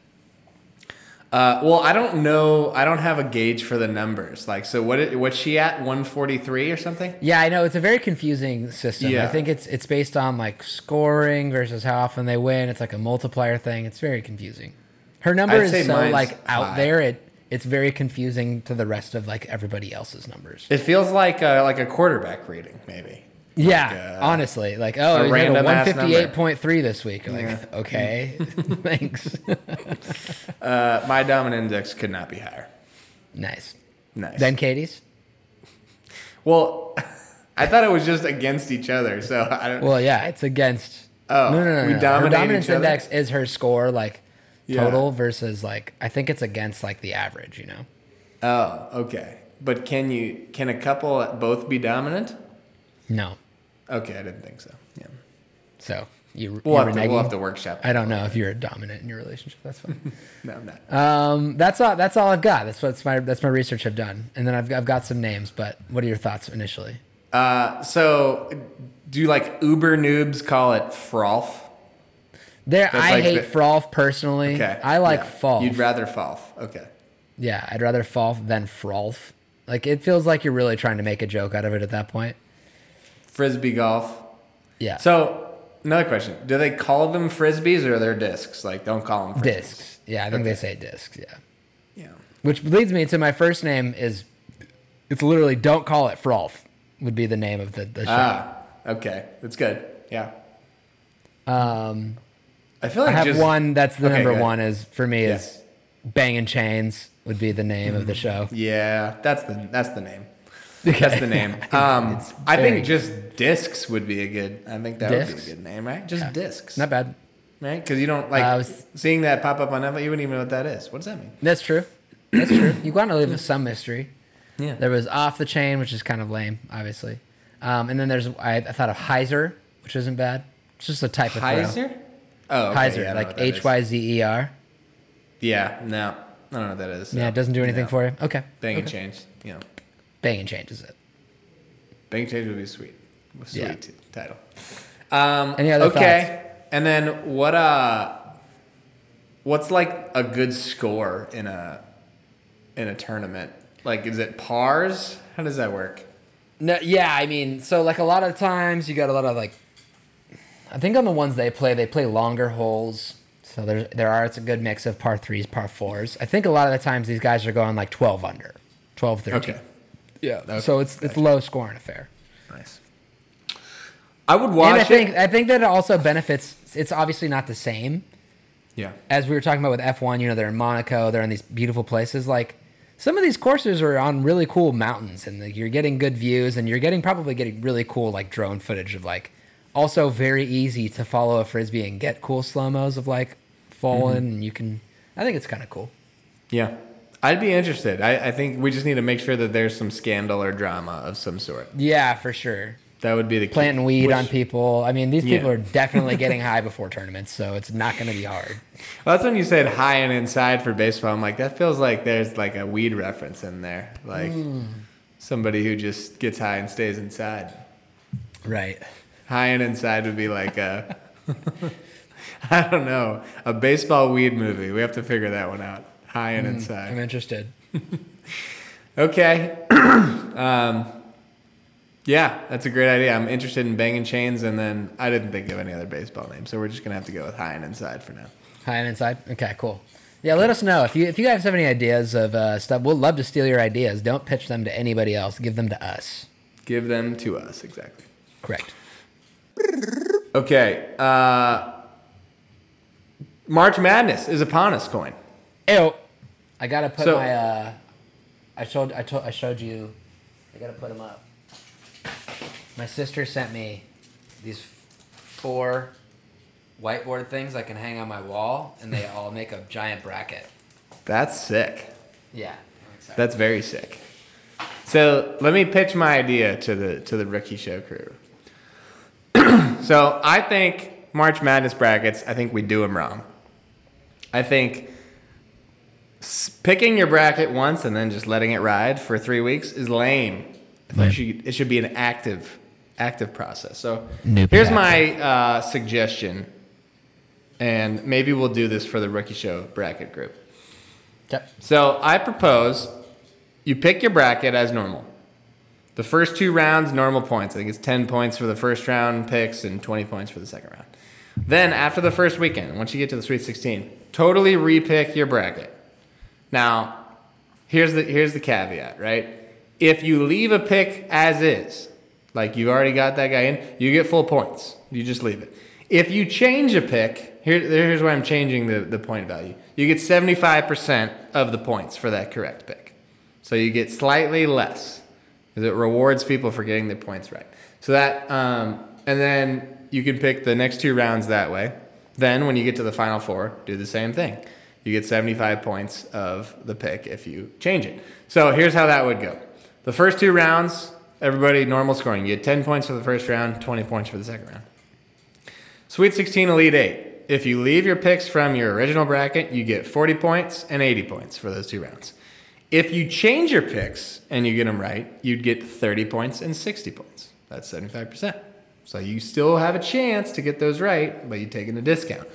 Uh, well, I don't know. I don't have a gauge for the numbers. Like, so what? it- What's she at? One forty three or something? Yeah, I know it's a very confusing system. Yeah. I think it's it's based on like scoring versus how often they win. It's like a multiplier thing. It's very confusing. Her number I'd is so like out high. there. It it's very confusing to the rest of like everybody else's numbers. It feels like uh, like a quarterback rating, maybe. Yeah, uh, honestly, like oh, a random one fifty eight point three this week. Like okay, thanks. Uh, my dominant index could not be higher. nice. Nice. Then Katie's. well, I thought it was just against each other. So I don't. Well, yeah, it's against. Oh, no, no, no. we no. Her dominance index is her score, like Yeah. total versus like I think it's against like the average. You know. Oh, okay. But can you can a couple both be dominant? No. Okay, I didn't think so. Yeah. So you We'll, have to, we'll have to workshop. I don't know if you're a dominant in your relationship. That's fine. No, I'm not. um, that's all. That's all I've got. That's what's my that's my research I've done, and then I've I've got some names. But what are your thoughts initially? Uh, so do you like Uber noobs call it froth? There, That's I like hate the- Frolf personally. Okay. I like yeah. Falf. You'd rather frolf. Okay. yeah, I'd rather Falf than froth. Like it feels like you're really trying to make a joke out of it at that point. Frisbee golf. Yeah. So another question: Do they call them frisbees or they're discs? Like, don't call them frisbees. discs. Yeah, I think they say discs. Yeah. Yeah. Which leads me to my first name is, it's literally don't call it Frolf would be the name of the, the show. Ah. Okay. That's good. Yeah. um, I feel like I have just, one that's the Okay, number one is for me Yeah. is Banging Chains would be the name of the show. Yeah, that's the that's the name. That's the name. Um, I very- think just discs would be a good. I think that would be a good name, right? Just discs, Not bad. right? Because you don't like I was- seeing that pop up on Netflix. You wouldn't even know what that is. What does that mean? That's true. That's true. You want to leave some mystery. Yeah. There was Off the Chain, which is kind of lame, obviously. Um, and then there's I, I thought of Hyzer, which isn't bad. It's just a type of throw. Hyzer. Oh, okay, Hyzer, yeah, I know like that is. H Y Z E R. Yeah, no, I don't know what that is. Yeah, it doesn't do anything no. for you. Okay. Bang and change. You know, Banging changes it. bang and change would be sweet. Sweet Yeah. title. Um, Any other okay, and then what? Uh, what's like a good score in a in a tournament? Like, is it pars? How does that work? No, yeah, I mean, so like a lot of times you got a lot of like, I think on the ones they play, they play longer holes. So there, there are it's a good mix of par threes, par fours. I think a lot of the times these guys are going like twelve under, 12, 13. Okay, Yeah. Okay, So it's it's low scoring affair. nice. I would watch and I think it. I think that it also benefits. It's obviously not the same Yeah. as we were talking about with F1. You know, they're in Monaco. They're in these beautiful places. Like some of these courses are on really cool mountains, and like, you're getting good views, and you're getting probably getting really cool like drone footage of like. Also, very easy to follow a frisbee and get cool slow mos of like falling, mm-hmm. and you can. I think it's kind of cool. Yeah. I'd be interested. I, I think we just need to make sure that there's some scandal or drama of some sort. Yeah, for sure. That would be the key. Planting weed Which- on people. I mean, these people Yeah. are definitely getting high before tournaments, so it's not going to be hard. Well, that's when you said high and inside for baseball. I'm like, that feels like there's like a weed reference in there. Like hmm. somebody who just gets high and stays inside. Right. High and inside would be like a, I don't know, a baseball weed movie. We have to figure that one out. High and inside. I'm interested. Okay. um, yeah, that's a great idea. I'm interested in banging chains, and then I didn't think of any other baseball names, so we're just gonna have to go with high and inside for now. High and inside. Okay, cool. Yeah, let us know if you if you guys have any ideas of uh, stuff. We'll love to steal your ideas. Don't pitch them to anybody else. Give them to us. Give them to us, exactly. Correct. Okay. Uh, March Madness is upon us, Coyne. Ew. I gotta put So- my. Uh, I showed. I told. I showed you. I gotta put them up. My sister sent me these four whiteboard things I can hang on my wall, and they all make a giant bracket. That's sick. Yeah. That's very sick. So let me pitch my idea to the to the rookie show crew. so I think March Madness brackets. I think we do them wrong. I think picking your bracket once and then just letting it ride for three weeks is lame. It should, it should be an active active process. So Nope. here's my uh, suggestion, and maybe we'll do this for the rookie show bracket group. Yep. So I propose you pick your bracket as normal. The first two rounds, normal points. I think it's 10 points for the first round picks and 20 points for the second round. Then, after the first weekend, once you get to the Sweet 16, totally repick your bracket. Now, here's the, here's the caveat, right? If you leave a pick as is, like you already got that guy in, you get full points. You just leave it. If you change a pick, here, here's why I'm changing the, the point value. You get 75% of the points for that correct pick. So you get slightly less because it rewards people for getting their points right. So that, um, and then you can pick the next two rounds that way. Then when you get to the final four, do the same thing. You get 75 points of the pick if you change it. So here's how that would go. The first two rounds, everybody normal scoring. You get 10 points for the first round, 20 points for the second round. Sweet 16 Elite 8. If you leave your picks from your original bracket, you get 40 points and 80 points for those two rounds. If you change your picks and you get them right, you'd get 30 points and 60 points. That's 75%. So you still have a chance to get those right, but you're taking a discount.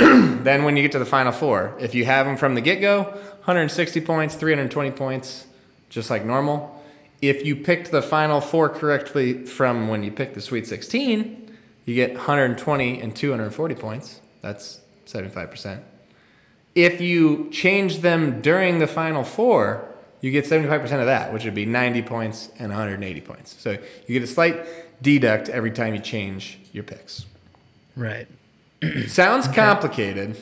then when you get to the final four, if you have them from the get go, 160 points, 320 points, just like normal. If you picked the final four correctly from when you picked the Sweet 16, you get 120 and 240 points. That's 75%. If you change them during the final four, you get 75% of that, which would be 90 points and 180 points. So you get a slight deduct every time you change your picks. Right. Sounds complicated,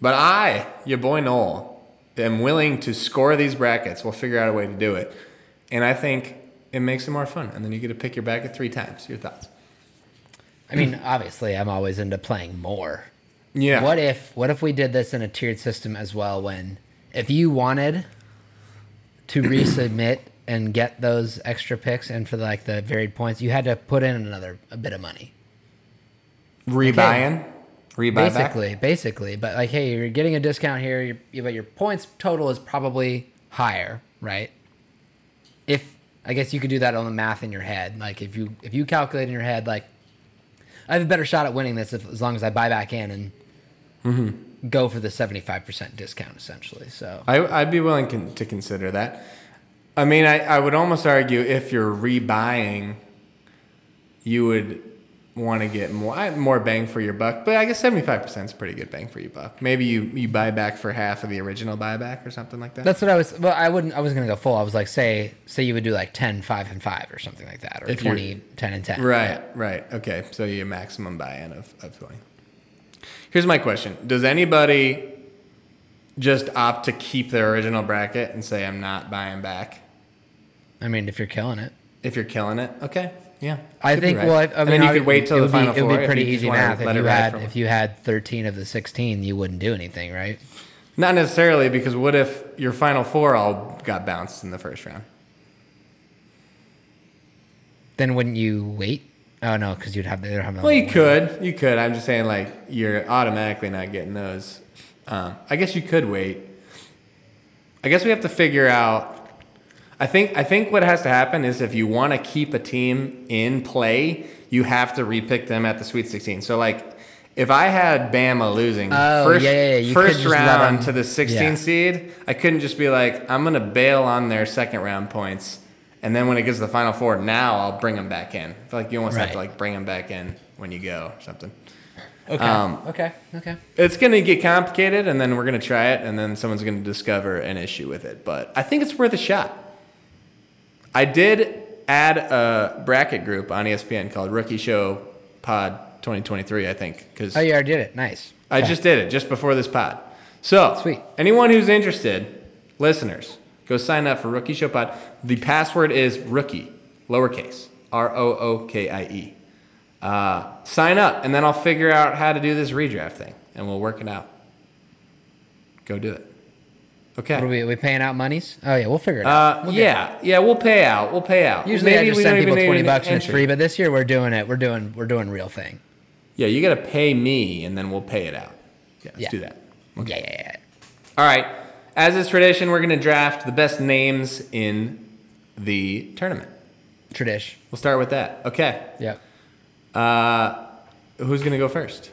but I, your boy Knoll, am willing to score these brackets. We'll figure out a way to do it, and I think it makes it more fun. And then you get to pick your bracket three times. Your thoughts? I mean, obviously, I'm always into playing more. Yeah. What if what if we did this in a tiered system as well? When if you wanted to resubmit and get those extra picks and for like the varied points, you had to put in another a bit of money. Rebuying, rebuy back? Basically, basically, but like, hey, you're getting a discount here, you're, but your points total is probably higher, right? If I guess you could do that on the math in your head, like if you if you calculate in your head, like I have a better shot at winning this if, as long as I buy back in and Mm-hmm. go for the seventy five percent discount, essentially. So I, I'd be willing con- to consider that. I mean, I, I would almost argue if you're rebuying, you would want to get more more bang for your buck. But I guess seventy five percent is pretty good bang for your buck. Maybe you, you buy back for half of the original buyback or something like that. that's what I was. Well, I wouldn't. I was gonna go full. I was like, say, say you would do like 10, 5, and five or something like that, or If 20, 10, and ten. right, right. Okay, so your maximum buy-in of, of twenty. Here's my question: Does anybody just opt to keep their original bracket and say I'm not buying back? I mean, if you're killing it. If you're killing it, okay, yeah. I think. right. Well, I, I And mean, then you could wait till the would be- final It would be pretty easy wanna math. If you had if you had thirteen of the sixteen, you wouldn't do anything, right? Not necessarily, because what if your final four all got bounced in the first round? Then wouldn't you wait? Oh no, because you'd have they'd have. Well, you could, you could. I'm just saying, like you're automatically not getting those. Um, I guess you could wait. I guess we have to figure out. I think I think what has to happen is if you want to keep a team in play, you have to repick them at the Sweet 16. So like. If I had Bama losing Oh, first, yeah, yeah, first round to the 16 yeah. seed, I couldn't just be like, I'm gonna bail on their second round points, and then when it gets to the final four, now I'll bring them back in. I feel like you almost have to like bring them back in when you go or something. Okay. Um, okay. Okay. It's gonna get complicated, and then we're gonna try it, and then someone's gonna discover an issue with it. But I think it's worth a shot. I did add a bracket group on ESPN called Rookie Show Pod 2023, I think, because Oh, you already did it. Nice. I Okay. just did it just before this pod. So, Sweet. anyone who's interested, listeners, go sign up for Rookie Show Pod. The password is rookie, lowercase, R O O K I E. Uh, sign up, and then I'll figure out how to do this redraft thing, and we'll work it out. Go do it. Okay. What are we, are we paying out monies? Oh yeah, we'll figure it out. Uh, We'll yeah, yeah, we'll pay out. We'll pay out. Usually I just send people twenty bucks and it's free, but this year we're doing it. We're doing we're doing real thing. Yeah, you got to pay me, and then we'll pay it out. Yeah, let's Yeah. do that. Okay. Yeah, yeah, yeah. All right. As is tradition, we're going to draft the best names in the tournament. Tradish. We'll start with that. Okay. Yeah. Uh, who's going to go first?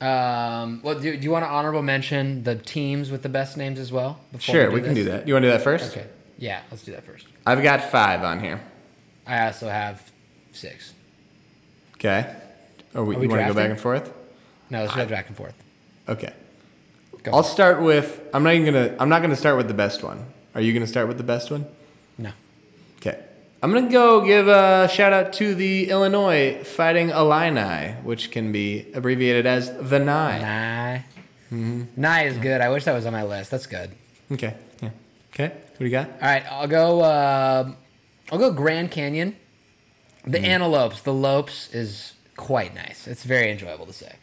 Um, well, do, do you want to honorable mention the teams with the best names as well? Sure, we can this? do that. You want to do that first? Okay. Yeah, let's do that first. I've got five on here. I also have six. Okay. Or we, Are we you want to go back and forth? No, let's go back and forth. Okay. Go. I'll start with. I'm not even gonna. I'm not gonna start with the best one. Are you gonna start with the best one? No. Okay. I'm gonna go give a shout out to the Illinois Fighting Illini, which can be abbreviated as the Nine. Nye. Mm-hmm. Nye is good. I wish that was on my list. That's good. Okay. Yeah. Okay. What do you got? All right, I'll go. Uh, I'll go Grand Canyon. The Mm. antelopes. The lopes is quite nice. It's very enjoyable to say.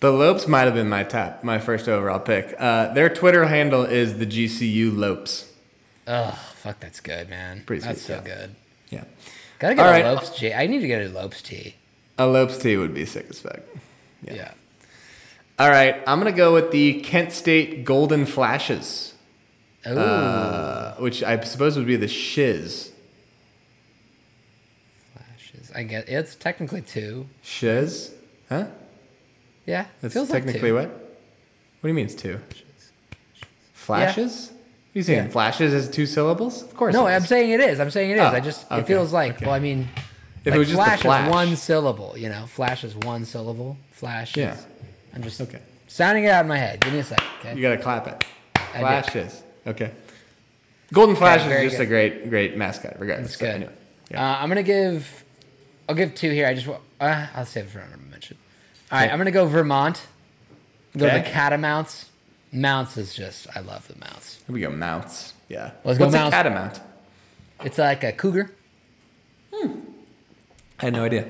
The Lopes might have been my top, my first overall pick. Uh, their Twitter handle is the GCU Lopes. Oh, fuck, that's good, man. Pretty that's sweet, so yeah. good. Yeah. Gotta get All a right. lopes tea. I need to get a lopes tea. A Lopes tee would be sick as fuck. Yeah. All right. I'm going to go with the Kent State Golden Flashes, Ooh. uh, which I suppose would be the Shiz. flashes. I guess it's technically two. Shiz? Huh? Yeah. That's feels like technically two. what? What do you mean it's two? Flashes? You saying Yeah. flashes is two syllables? Of course. No, it I'm saying it is. I'm saying it is. Oh, I just okay, it feels like okay. well, I mean, If it like was just flash, flash. is one syllable. You know, flash is one syllable. Flash. Yeah. Is, I'm just Okay. sounding it out in my head. Give me a second. Okay. You gotta clap it. I. Flashes. Okay. Golden Flash is just a great, great mascot, regardless. That's So good. anyway, yeah. Uh, I'm gonna give. I'll give two here. I just. Uh, I'll save it for honorable mention. All right. I'm gonna go Vermont. Go Okay. the Catamounts. Mounts is just I love the mounts. Here we go, mounts. Yeah. Let's go What's mounts. a catamount? It's like a cougar. Hmm. I had no idea.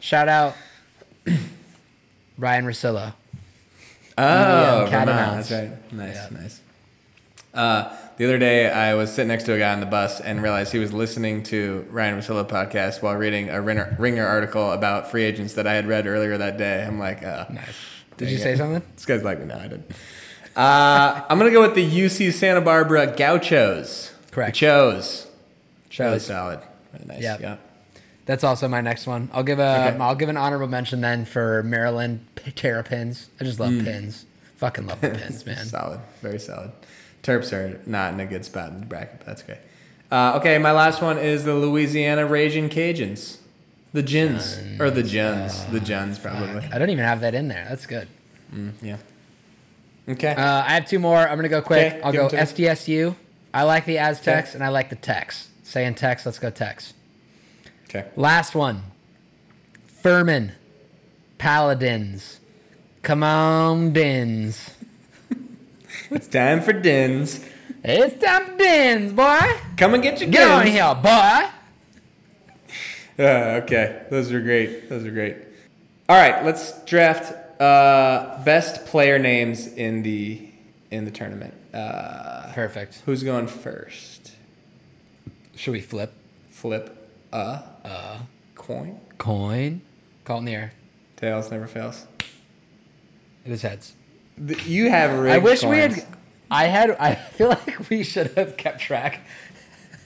Shout out Ryen Russillo. Oh, Yeah, Vermont, catamounts. That's right. Nice, nice. Uh, the other day, I was sitting next to a guy on the bus and realized he was listening to Ryen Russillo podcast while reading a Ringer, Ringer article about free agents that I had read earlier that day. I'm like, uh, Nice. Did you it. say something? This guy's like me. No, I didn't. Uh, I'm gonna go with the UC Santa Barbara Gauchos. Correct. Chos. Really Shows. solid. Really nice. Yep. Yeah. That's also my next one. I'll give a Okay. will give an honorable mention then for Maryland Terrapins. I just love Mm. pins. Fucking love the pins, man. Solid. Very solid. Terps are not in a good spot in the bracket, but that's okay. Uh, okay, my last one is the Louisiana Raging Cajuns. The Gins. Or the Juns. the Juns, probably. I don't even have that in there. That's good. Yeah. Okay. Uh, I have two more. I'm gonna go quick. Okay, I'll go me. SDSU. I like the Aztecs Okay. and I like the Tex. Saying Tex, let's go Tex. okay. Last one. Furman. Paladins. Come on, Dins. It's time for Dins. It's time for Dins, boy. Come and get your Get on Dins. here, boy. Uh, okay, those are great. Those are great. All right, let's draft uh, best player names in the in the tournament. Uh, Perfect. who's going first? Should we flip? Flip a coin. Coin. Call it in the air. Tails never fails. It is heads. The- You have I wish we had. I had. I feel like we should have kept track.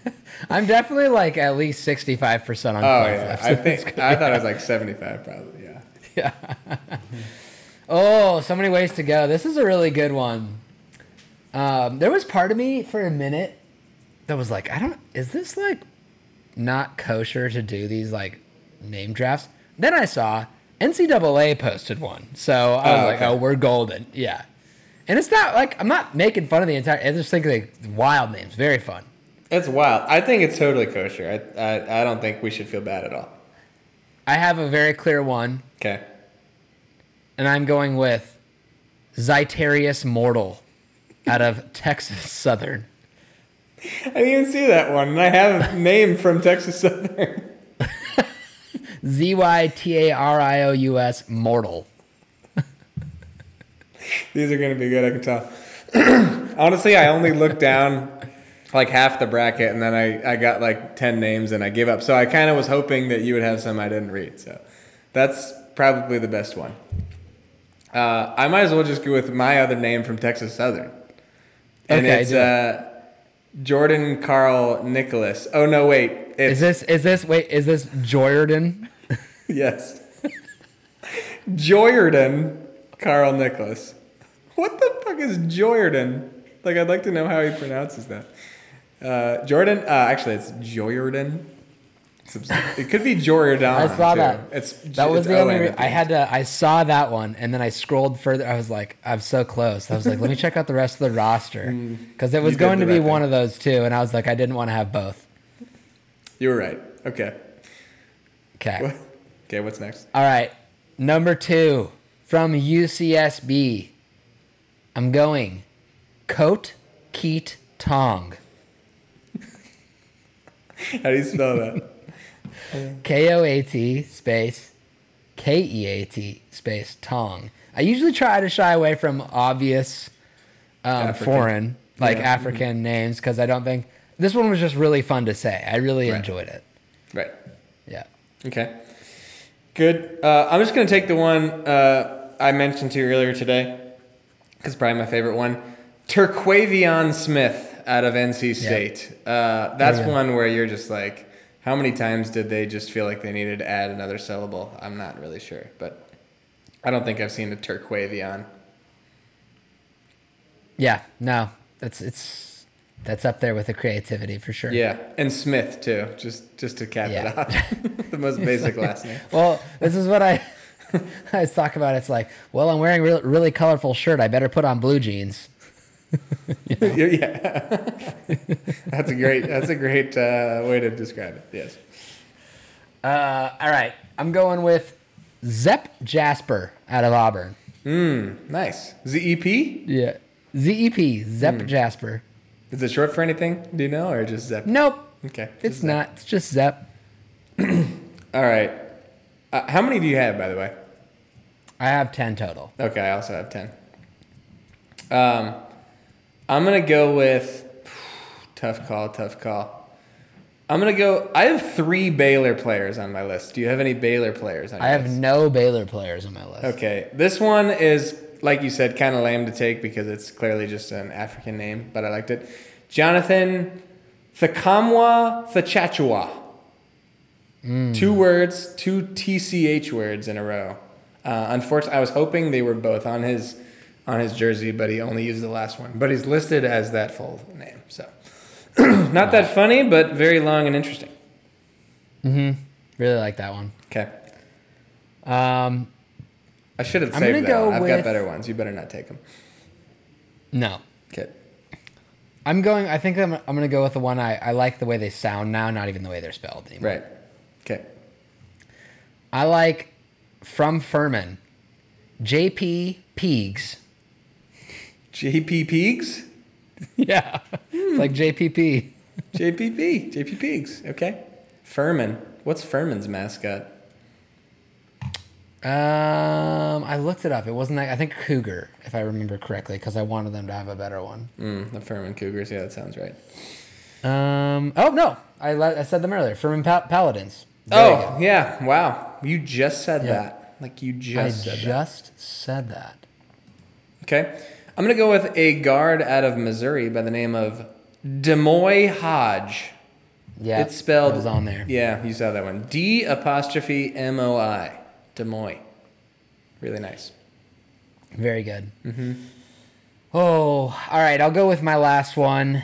I'm definitely like at least 65 percent on. Oh coin yeah, flips. I think. I thought it was like seventy-five, probably. Yeah. Yeah. Oh, so many ways to go. This is a really good one. Um, there was part of me for a minute that was like, I don't. Is this like not kosher to do these like name drafts? Then I saw NCAA posted one, so I was Oh, like, okay. oh, we're golden, yeah. And it's not like I'm not making fun of the entire. I just think like wild names, very fun. It's wild. I think it's totally kosher. I, I I don't think we should feel bad at all. I have a very clear one, Okay. And I'm going with Zytarious Mortle out of Texas Southern. I didn't even see that one, and I have a name from Texas Southern. Z Y T A R I O U S Mortal. These are gonna be good. I can tell. Honestly, I only looked down like half the bracket, and then I, I got like ten names, and I gave up. So I kind of was hoping that you would have some I didn't read. So that's probably the best one. Uh, I might as well just go with my other name from Texas Southern, and Okay, it's uh, Joirdon Karl Nicholas. Oh no, wait, Is this is this wait is this Jordan? yes, Joirdon Karl Nicholas. What the fuck is Jordan? Like, I'd like to know how he pronounces that. Uh, Jordan. Uh, actually, it's Jordan. It could be Jordan. I saw too. that. It's That was it's the only. Re- I had to. I saw that one, and then I scrolled further. I was like, I'm so close. I was like, let me check out the rest of the roster because it was Mm. You going to be right one thing. of those two, and I was like, I didn't want to have both. You were right. Okay. Okay. Okay. What's next? All right. Number two from UCSB. I'm going. Koat Keat Tong. How do you spell that? K O A T space K E A T space Tong. I usually try to shy away from obvious um, foreign, like Yeah. African names, because I don't think this one was just really fun to say. I really Right. enjoyed it. right. Yeah. Okay. Good. Uh, I'm just going to take the one uh, I mentioned to you earlier today, because probably my favorite one. Terquavion Smith out of NC State. Uh, that's Yeah. one where you're just like, how many times did they just feel like they needed to add another syllable? I'm not really sure, but I don't think I've seen a Terquavion. Yeah. No, that's it's that's up there with the creativity for sure. Yeah, and Smith too, just just to cap Yeah. it off. the most basic last name. Well, this is what I I was talking about. It's like, well, I'm wearing a really colorful shirt. I better put on blue jeans. yeah, that's a great that's a great uh, way to describe it. Yes. Uh, all right. I'm going with Zep Jasper out of Auburn. Mm, nice. ZEP? Yeah. ZEP, Zep Hmm. Jasper. Is it short for anything? Do you know, or just Zep? Nope, Okay, it's Zep. not. It's just Zep. All right. Uh, how many do you have, by the way? I have 10 total. Okay, I also have ten. Um, I'm gonna go with tough call, tough call. I'm gonna go. I have three Baylor players on my list. Do you have any Baylor players on your I have list? no Baylor players on my list. Okay, this one is like you said, kind of lame to take because it's clearly just an African name, but I liked it. Jonathan Tchamwa Tchatchoua. Two words, two TCH words in a row. Uh, unfortunately, I was hoping they were both on his on his jersey, but he only used the last one. But he's listed as that full name, so not that funny, but very long and interesting. Mm-hmm. Really like that one. Okay, Um, I should have I'm saved gonna that go one. I've got better ones. You better not take them. no. Okay. I'm going, I think I'm, I'm going to go with the one I, I like the way they sound now, not even the way they're spelled anymore. Right. Okay. I like from Furman, JP Pegues. JP Pegues? Yeah. it's like JPP. JPP. JP Pegues. Okay. Furman. What's Furman's mascot? Um, I looked it up. It wasn't that, I think Cougar, if I remember correctly, because I wanted them to have a better one. Mm, the Furman Cougars. Yeah, that sounds right. Um, oh, no. I, le- I said them earlier. Furman Pal- Paladins. Very oh, yeah. Wow. You just said Yeah. that. Like you just I said just said that. that. Okay. I'm going to go with a guard out of Missouri by the name of D'Moi Hodge. Yeah. it's spelled. It was on there. Yeah, you saw that one. D apostrophe M O I. D'Moi. Really nice. Very good. Mm-hmm. Oh, all right. I'll go with my last one.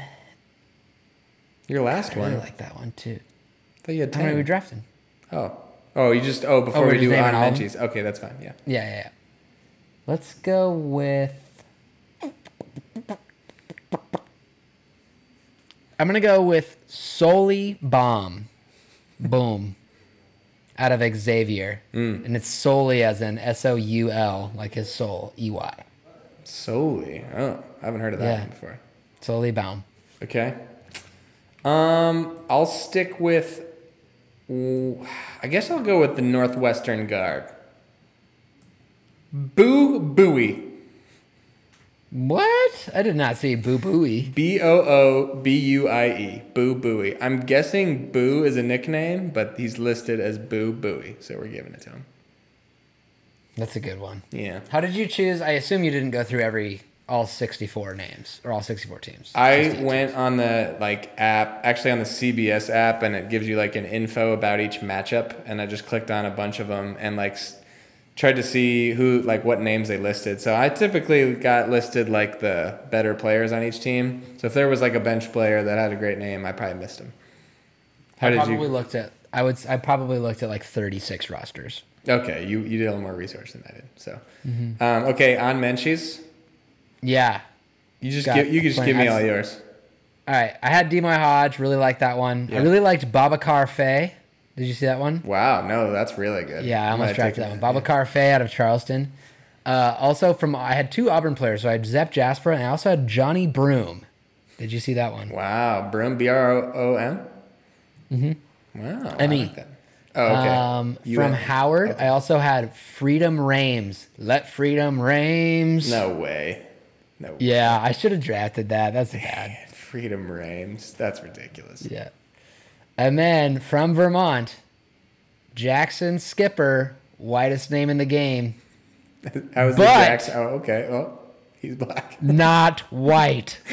Your last one. I really like that one too. I thought you had How many we 10. drafting? Oh. Oh, you just. Oh, before oh, we're we do naming on all of them? Menchies. Okay, that's fine. Yeah. Yeah, yeah, yeah. Let's go with. I'm gonna go with Souley Boum, Boom, out of Xavier, Mm. and it's solely as in S O U L, like his soul, E Y. Solely. Oh, I haven't heard of that Yeah. one before. Souley Boum. Okay. Um, I'll stick with. I guess I'll go with the Northwestern Guard. Boo Buie. What? I did not see Boo Buie. B O O B U I E. Boo Buie. I'm guessing Boo is a nickname, but he's listed as Boo Buie, so we're giving it to him. That's a good one. Yeah. How did you choose? I assume you didn't go through every all 64 names or all 64 teams. I 68 went on the like app, actually on the CBS app, and it gives you like an info about each matchup, and I just clicked on a bunch of them and like tried to see who like what names they listed. So I typically got listed like the better players on each team. So if there was like a bench player that had a great name, I probably missed him. How I did probably you? looked at I would I probably looked at like 36 rosters. Okay, you you did a little more research than I did. So, Mm-hmm. um, okay, on Menchies, Yeah. you just give you can just give me all yours. All right. I had D'Moi Hodge. Really liked that one. Yeah. I really liked Babacar Faye. Did you see that one? Wow, no, that's really good. Yeah, I almost drafted that one. Babacar Faye out of Charleston. Uh, also from I had two Auburn players. So I had Zep Jasper and I also had Johni Broome. Did you see that one? Wow, Broome B R O O M. Mm-hmm. Wow, I M-E. like that. Oh, okay. Um, from Howard, okay. I also had Freedom Rames. Let Freedom Rames. No way. No. Way. Yeah, I should have drafted that. That's bad. Freedom reigns. That's ridiculous. Yeah. And then from Vermont, Jackson Skipper, whitest name in the game, I was the But- Jackson? Oh, okay. Oh, he's black. not white.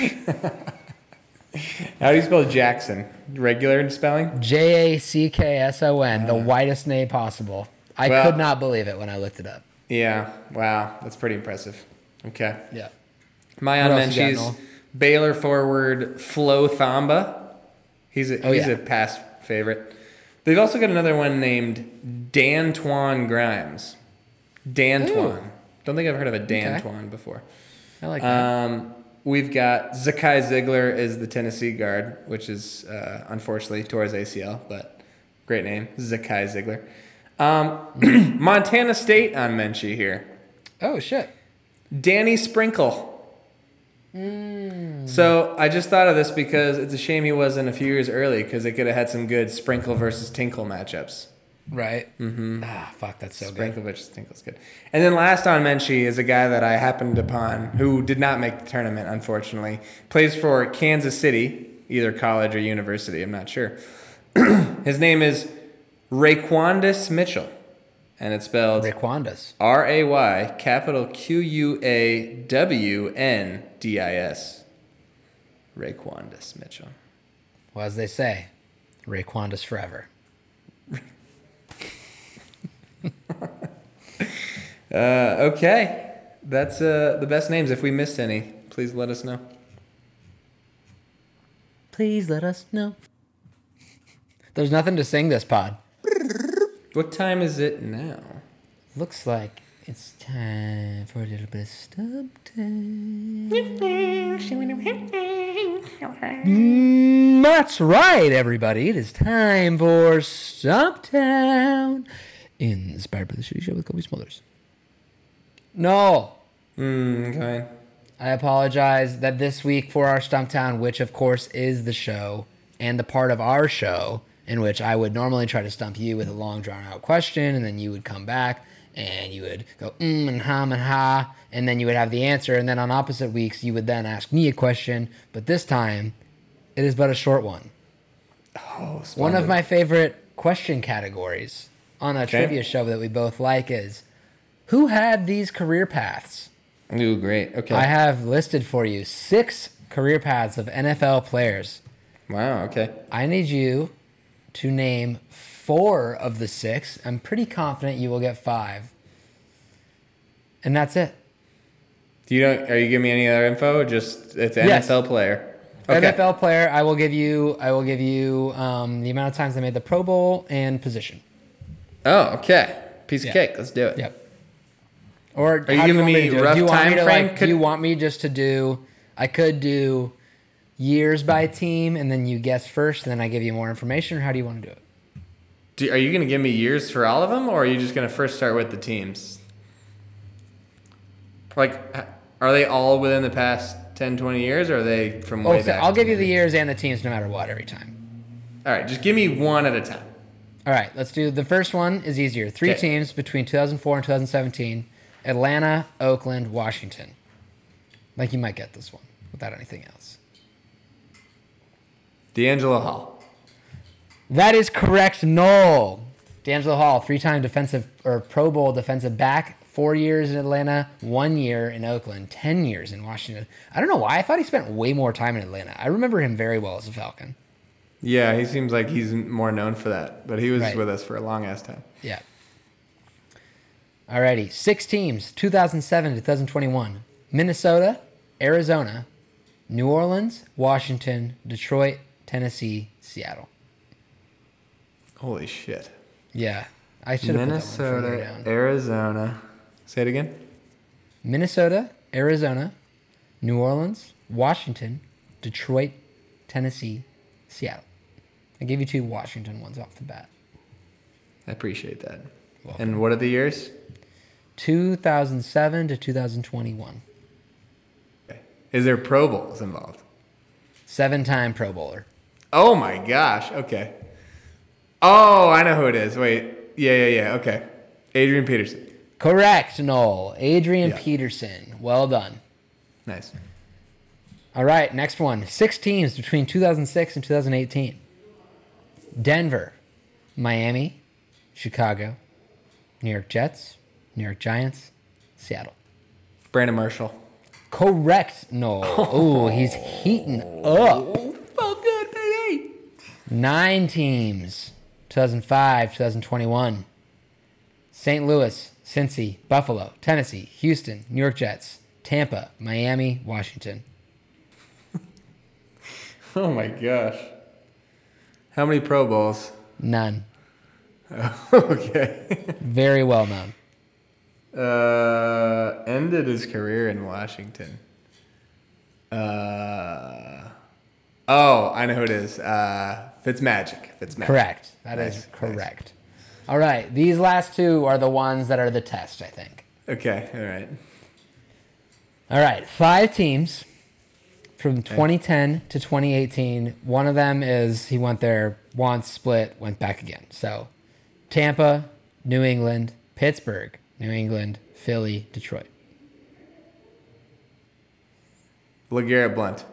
How do you spell Jackson? Regular in spelling? J A C K S O N, the uh. whitest name possible. I Well- could not believe it when I looked it up. Yeah. Wow, that's pretty impressive. Okay. Yeah. My What on else Menchie's Baylor forward Flo Thamba. He's a Oh, he's yeah. a past favorite. They've also got another one named Dan Twan Grimes. Dan Ooh. Twan. Don't think I've heard of a Dan Okay. Twan before. I like that. Um, we've got Zakai Zeigler is the Tennessee guard, which is uh, unfortunately his ACL, but great name, Zakai Zeigler. Um, Montana State on Menchie here. oh, shit. Danny Sprinkle. So I just thought of this because it's a shame he wasn't a few years early because they could have had some good Sprinkle versus Tinkle matchups. Right. Mm-hmm. Ah, fuck, that's so good. Sprinkle versus Tinkle's good. And then last on Menchie is a guy that I happened upon who did not make the tournament, unfortunately. Plays for Kansas City, either college or university, I'm not sure. His name is RayQuawndis Mitchell, and it's spelled Raquandas. R A Y capital Q U A W N D I S. RayQuawndis Mitchell. Well, as they say, RayQuawndis forever. Uh, okay, that's uh, the best names. If we missed any, please let us know. Please let us know. There's nothing to sing this pod. What time is it now? Looks like it's time for a little bit of stump time. Mm, That's right, everybody. It is time for Stump Town, inspired by the Shitty Show with Cobie Smulders. No, Hmm, okay. I apologize that this week for our Stumptown, which of course is the show and the part of our show in which I would normally try to stump you with a long drawn out question, and then you would come back and you would go mm and hum and ha, and then you would have the answer, and then on opposite weeks you would then ask me a question, but this time it is but a short one. Oh, One of my favorite question categories on a Okay. trivia show that we both like is who had these career paths? Ooh, great. Okay. I have listed for you six career paths of NFL players. wow. Okay. I need you to name four of the six. I'm pretty confident you will get five. And that's it. Do you don't? Are you giving me any other info? Just it's an Yes. NFL player. Okay. NFL player, I will give you I will give you um, the amount of times they made the Pro Bowl and position. Oh, okay. Piece of Yeah. cake. Let's do it. Yep. Or Are you giving me it? rough do want me time frame? Like, Could- do you want me just to do? I could do years by team, and then you guess first, and then I give you more information. Or how do you want to do it? Do, are you going to give me years for all of them, or are you just going to first start with the teams? Like, are they all within the past 10, 20 years, or are they from way Oh, so back? I'll give you the years and the teams no matter what every time. All right, just give me one at a time. All right, let's do the first one is easier. Three Okay. teams between 2004 and 2017: Atlanta, Oakland, Washington. Like you might get this one without anything else. DeAngelo Hall. That is correct, Knoll. DeAngelo Hall, three-time defensive or Pro Bowl defensive back, four years in Atlanta, one year in Oakland, ten years in Washington. I don't know why. I thought he spent way more time in Atlanta. I remember him very well as a Falcon. Yeah, he seems like he's more known for that, but he was Right. with us for a long ass time. Yeah. Alrighty, six teams, 2007 to 2021. Minnesota, Arizona, New Orleans, Washington, Detroit, Tennessee, Seattle. Holy shit. Yeah, I should have put that one Minnesota, down. Arizona. Say it again. Minnesota, Arizona, New Orleans, Washington, Detroit, Tennessee, Seattle. I gave you two Washington ones off the bat. I appreciate that. Welcome. And what are the years? 2007 to 2021. Okay. Is there Pro Bowls involved? Seven time Pro Bowler. Oh my gosh. Okay. Oh, I know who it is. Wait. Yeah, yeah, yeah. Okay. Adrian Peterson. Correct, Knoll. Adrian Yeah. Peterson. Well done. Nice. All right, next one. Six teams between 2006 and 2018 Denver, Miami, Chicago, New York Jets, New York Giants, Seattle. Brandon Marshall. Correct, Knoll. Oh, he's heating up. Oh, good, baby. Nine teams 2005, 2021. St. Louis, Cincy, Buffalo, Tennessee, Houston, New York Jets, Tampa, Miami, Washington. Oh my gosh. How many Pro Bowls? None. okay. Very well known. Uh, ended his career in Washington. Uh, oh, I know who it is. Uh, Fitzmagic. Fitzmagic. Correct. That is Nice, nice. correct. All right. These last two are the ones that are the test, I think. Okay. All right. All right. Five teams from 2010 to 2018. One of them is he went there once, split, went back again. So Tampa, New England, Pittsburgh, New England, Philly, Detroit. LeGarrette Blount.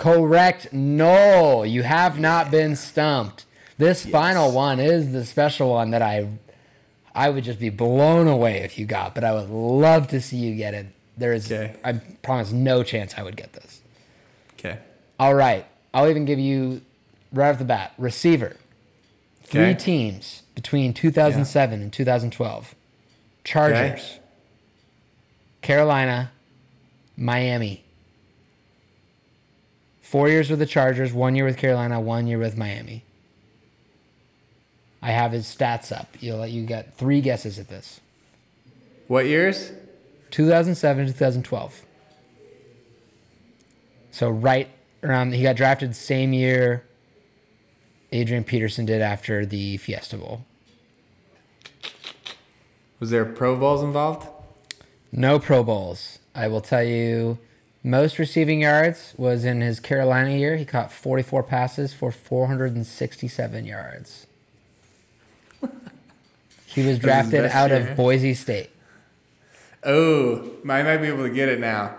Correct. No, you have not been stumped. This final one is the special one that I I would just be blown away if you got, but I would love to see you get it. There is Okay. I promise no chance I would get this. Okay. All right. I'll even give you right off the bat, receiver. Three teams between 2007 and 2012. Chargers, Carolina, Miami. Four years with the Chargers, one year with Carolina, one year with Miami. I have his stats up. You'll you got three guesses at this. What years? 2007 2012. So right around he got drafted same year Adrian Peterson did after the Fiesta Bowl. Was there Pro Bowls involved? No Pro Bowls. I will tell you most receiving yards was in his Carolina year. He caught 44 passes for 467 yards. He was drafted best out year. of Boise State. Oh, I might be able to get it now.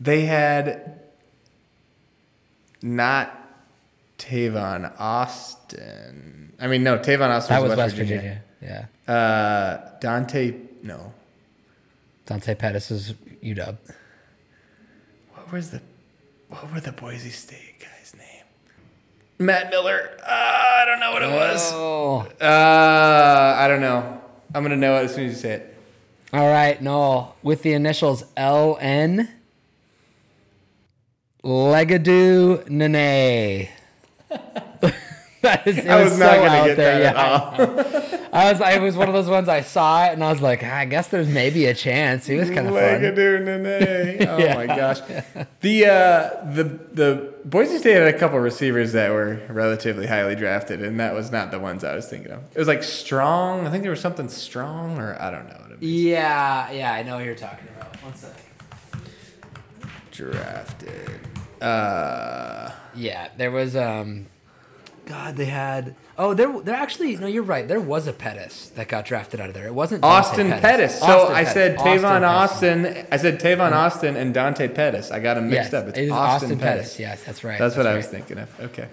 They had not Tavon Austin. I mean, no, Tavon Austin That was, was West, West Virginia. Virginia. Yeah. Uh, Dante, no. Dante Pettis is UW. What was the, what were the Boise State guy's name? Matt Miller. Uh, I don't know what it was. Oh. Uh, I don't know. I'm gonna know it as soon as you say it. All right, Knoll, with the initials LN, Legedu Naanee. that is, it I was, was so not gonna get there. that yeah. I was, I was one of those ones I saw it and I was like, "Ah, I guess there's maybe a chance. He was kind of fun. Oh Yeah. my gosh. The uh, the the Boise State had a couple receivers that were relatively highly drafted, and that was not the ones I was thinking of. It was like Strong. I think there was something Strong, or I don't know what it was. Yeah, yeah, I know what you're talking about. One second. Drafted. Uh, Yeah, there was um God, they had Oh, there there actually no, you're right. There was a Pettis that got drafted out of there. It wasn't Dante Austin Pettis. So Austin I Pettis. said Austin Tavon Pettis. Austin. I said Tavon Austin and Dante Pettis. I got them mixed Yes, up. It's it is Austin, Pettis. Yes, that's right. That's what I was thinking of. Okay.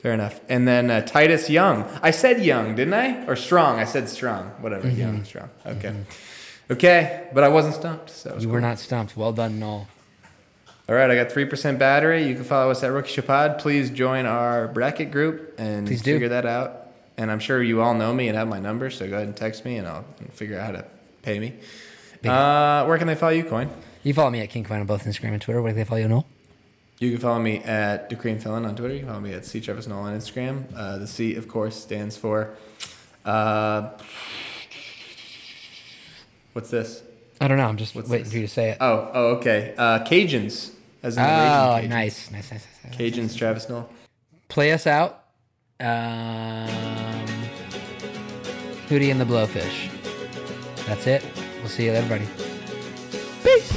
Fair enough. And then uh, Titus Young. I said Young, didn't I? Or Strong. I said Strong. Whatever. Mm-hmm. Young, Strong. Okay. Okay. But I wasn't stumped. So was You cool. were not stumped. Well done, Knoll. All right. I got 3% battery. You can follow us at Rookie Show Pod. Please join our bracket group and Please do. figure that out. And I'm sure you all know me and have my number. So go ahead and text me and I'll figure out how to pay me. Uh, where can they follow you, Coyne? You follow me at King Coyne on both Instagram and Twitter. Where can they follow you, Knoll? You can follow me at Decream Felon on Twitter. You can follow me at C Travis Knoll on Instagram. Uh, the C, of course, stands for. Uh, what's this? I don't know. I'm just What's waiting this? for you to say it. Oh, oh, okay. Uh, Cajuns, as in the Oh, Raging Cajuns. nice, nice, nice, nice. Cajuns, Travis Knoll. Play us out. Um, Hootie and the Blowfish. That's it. We'll see you, everybody. Peace.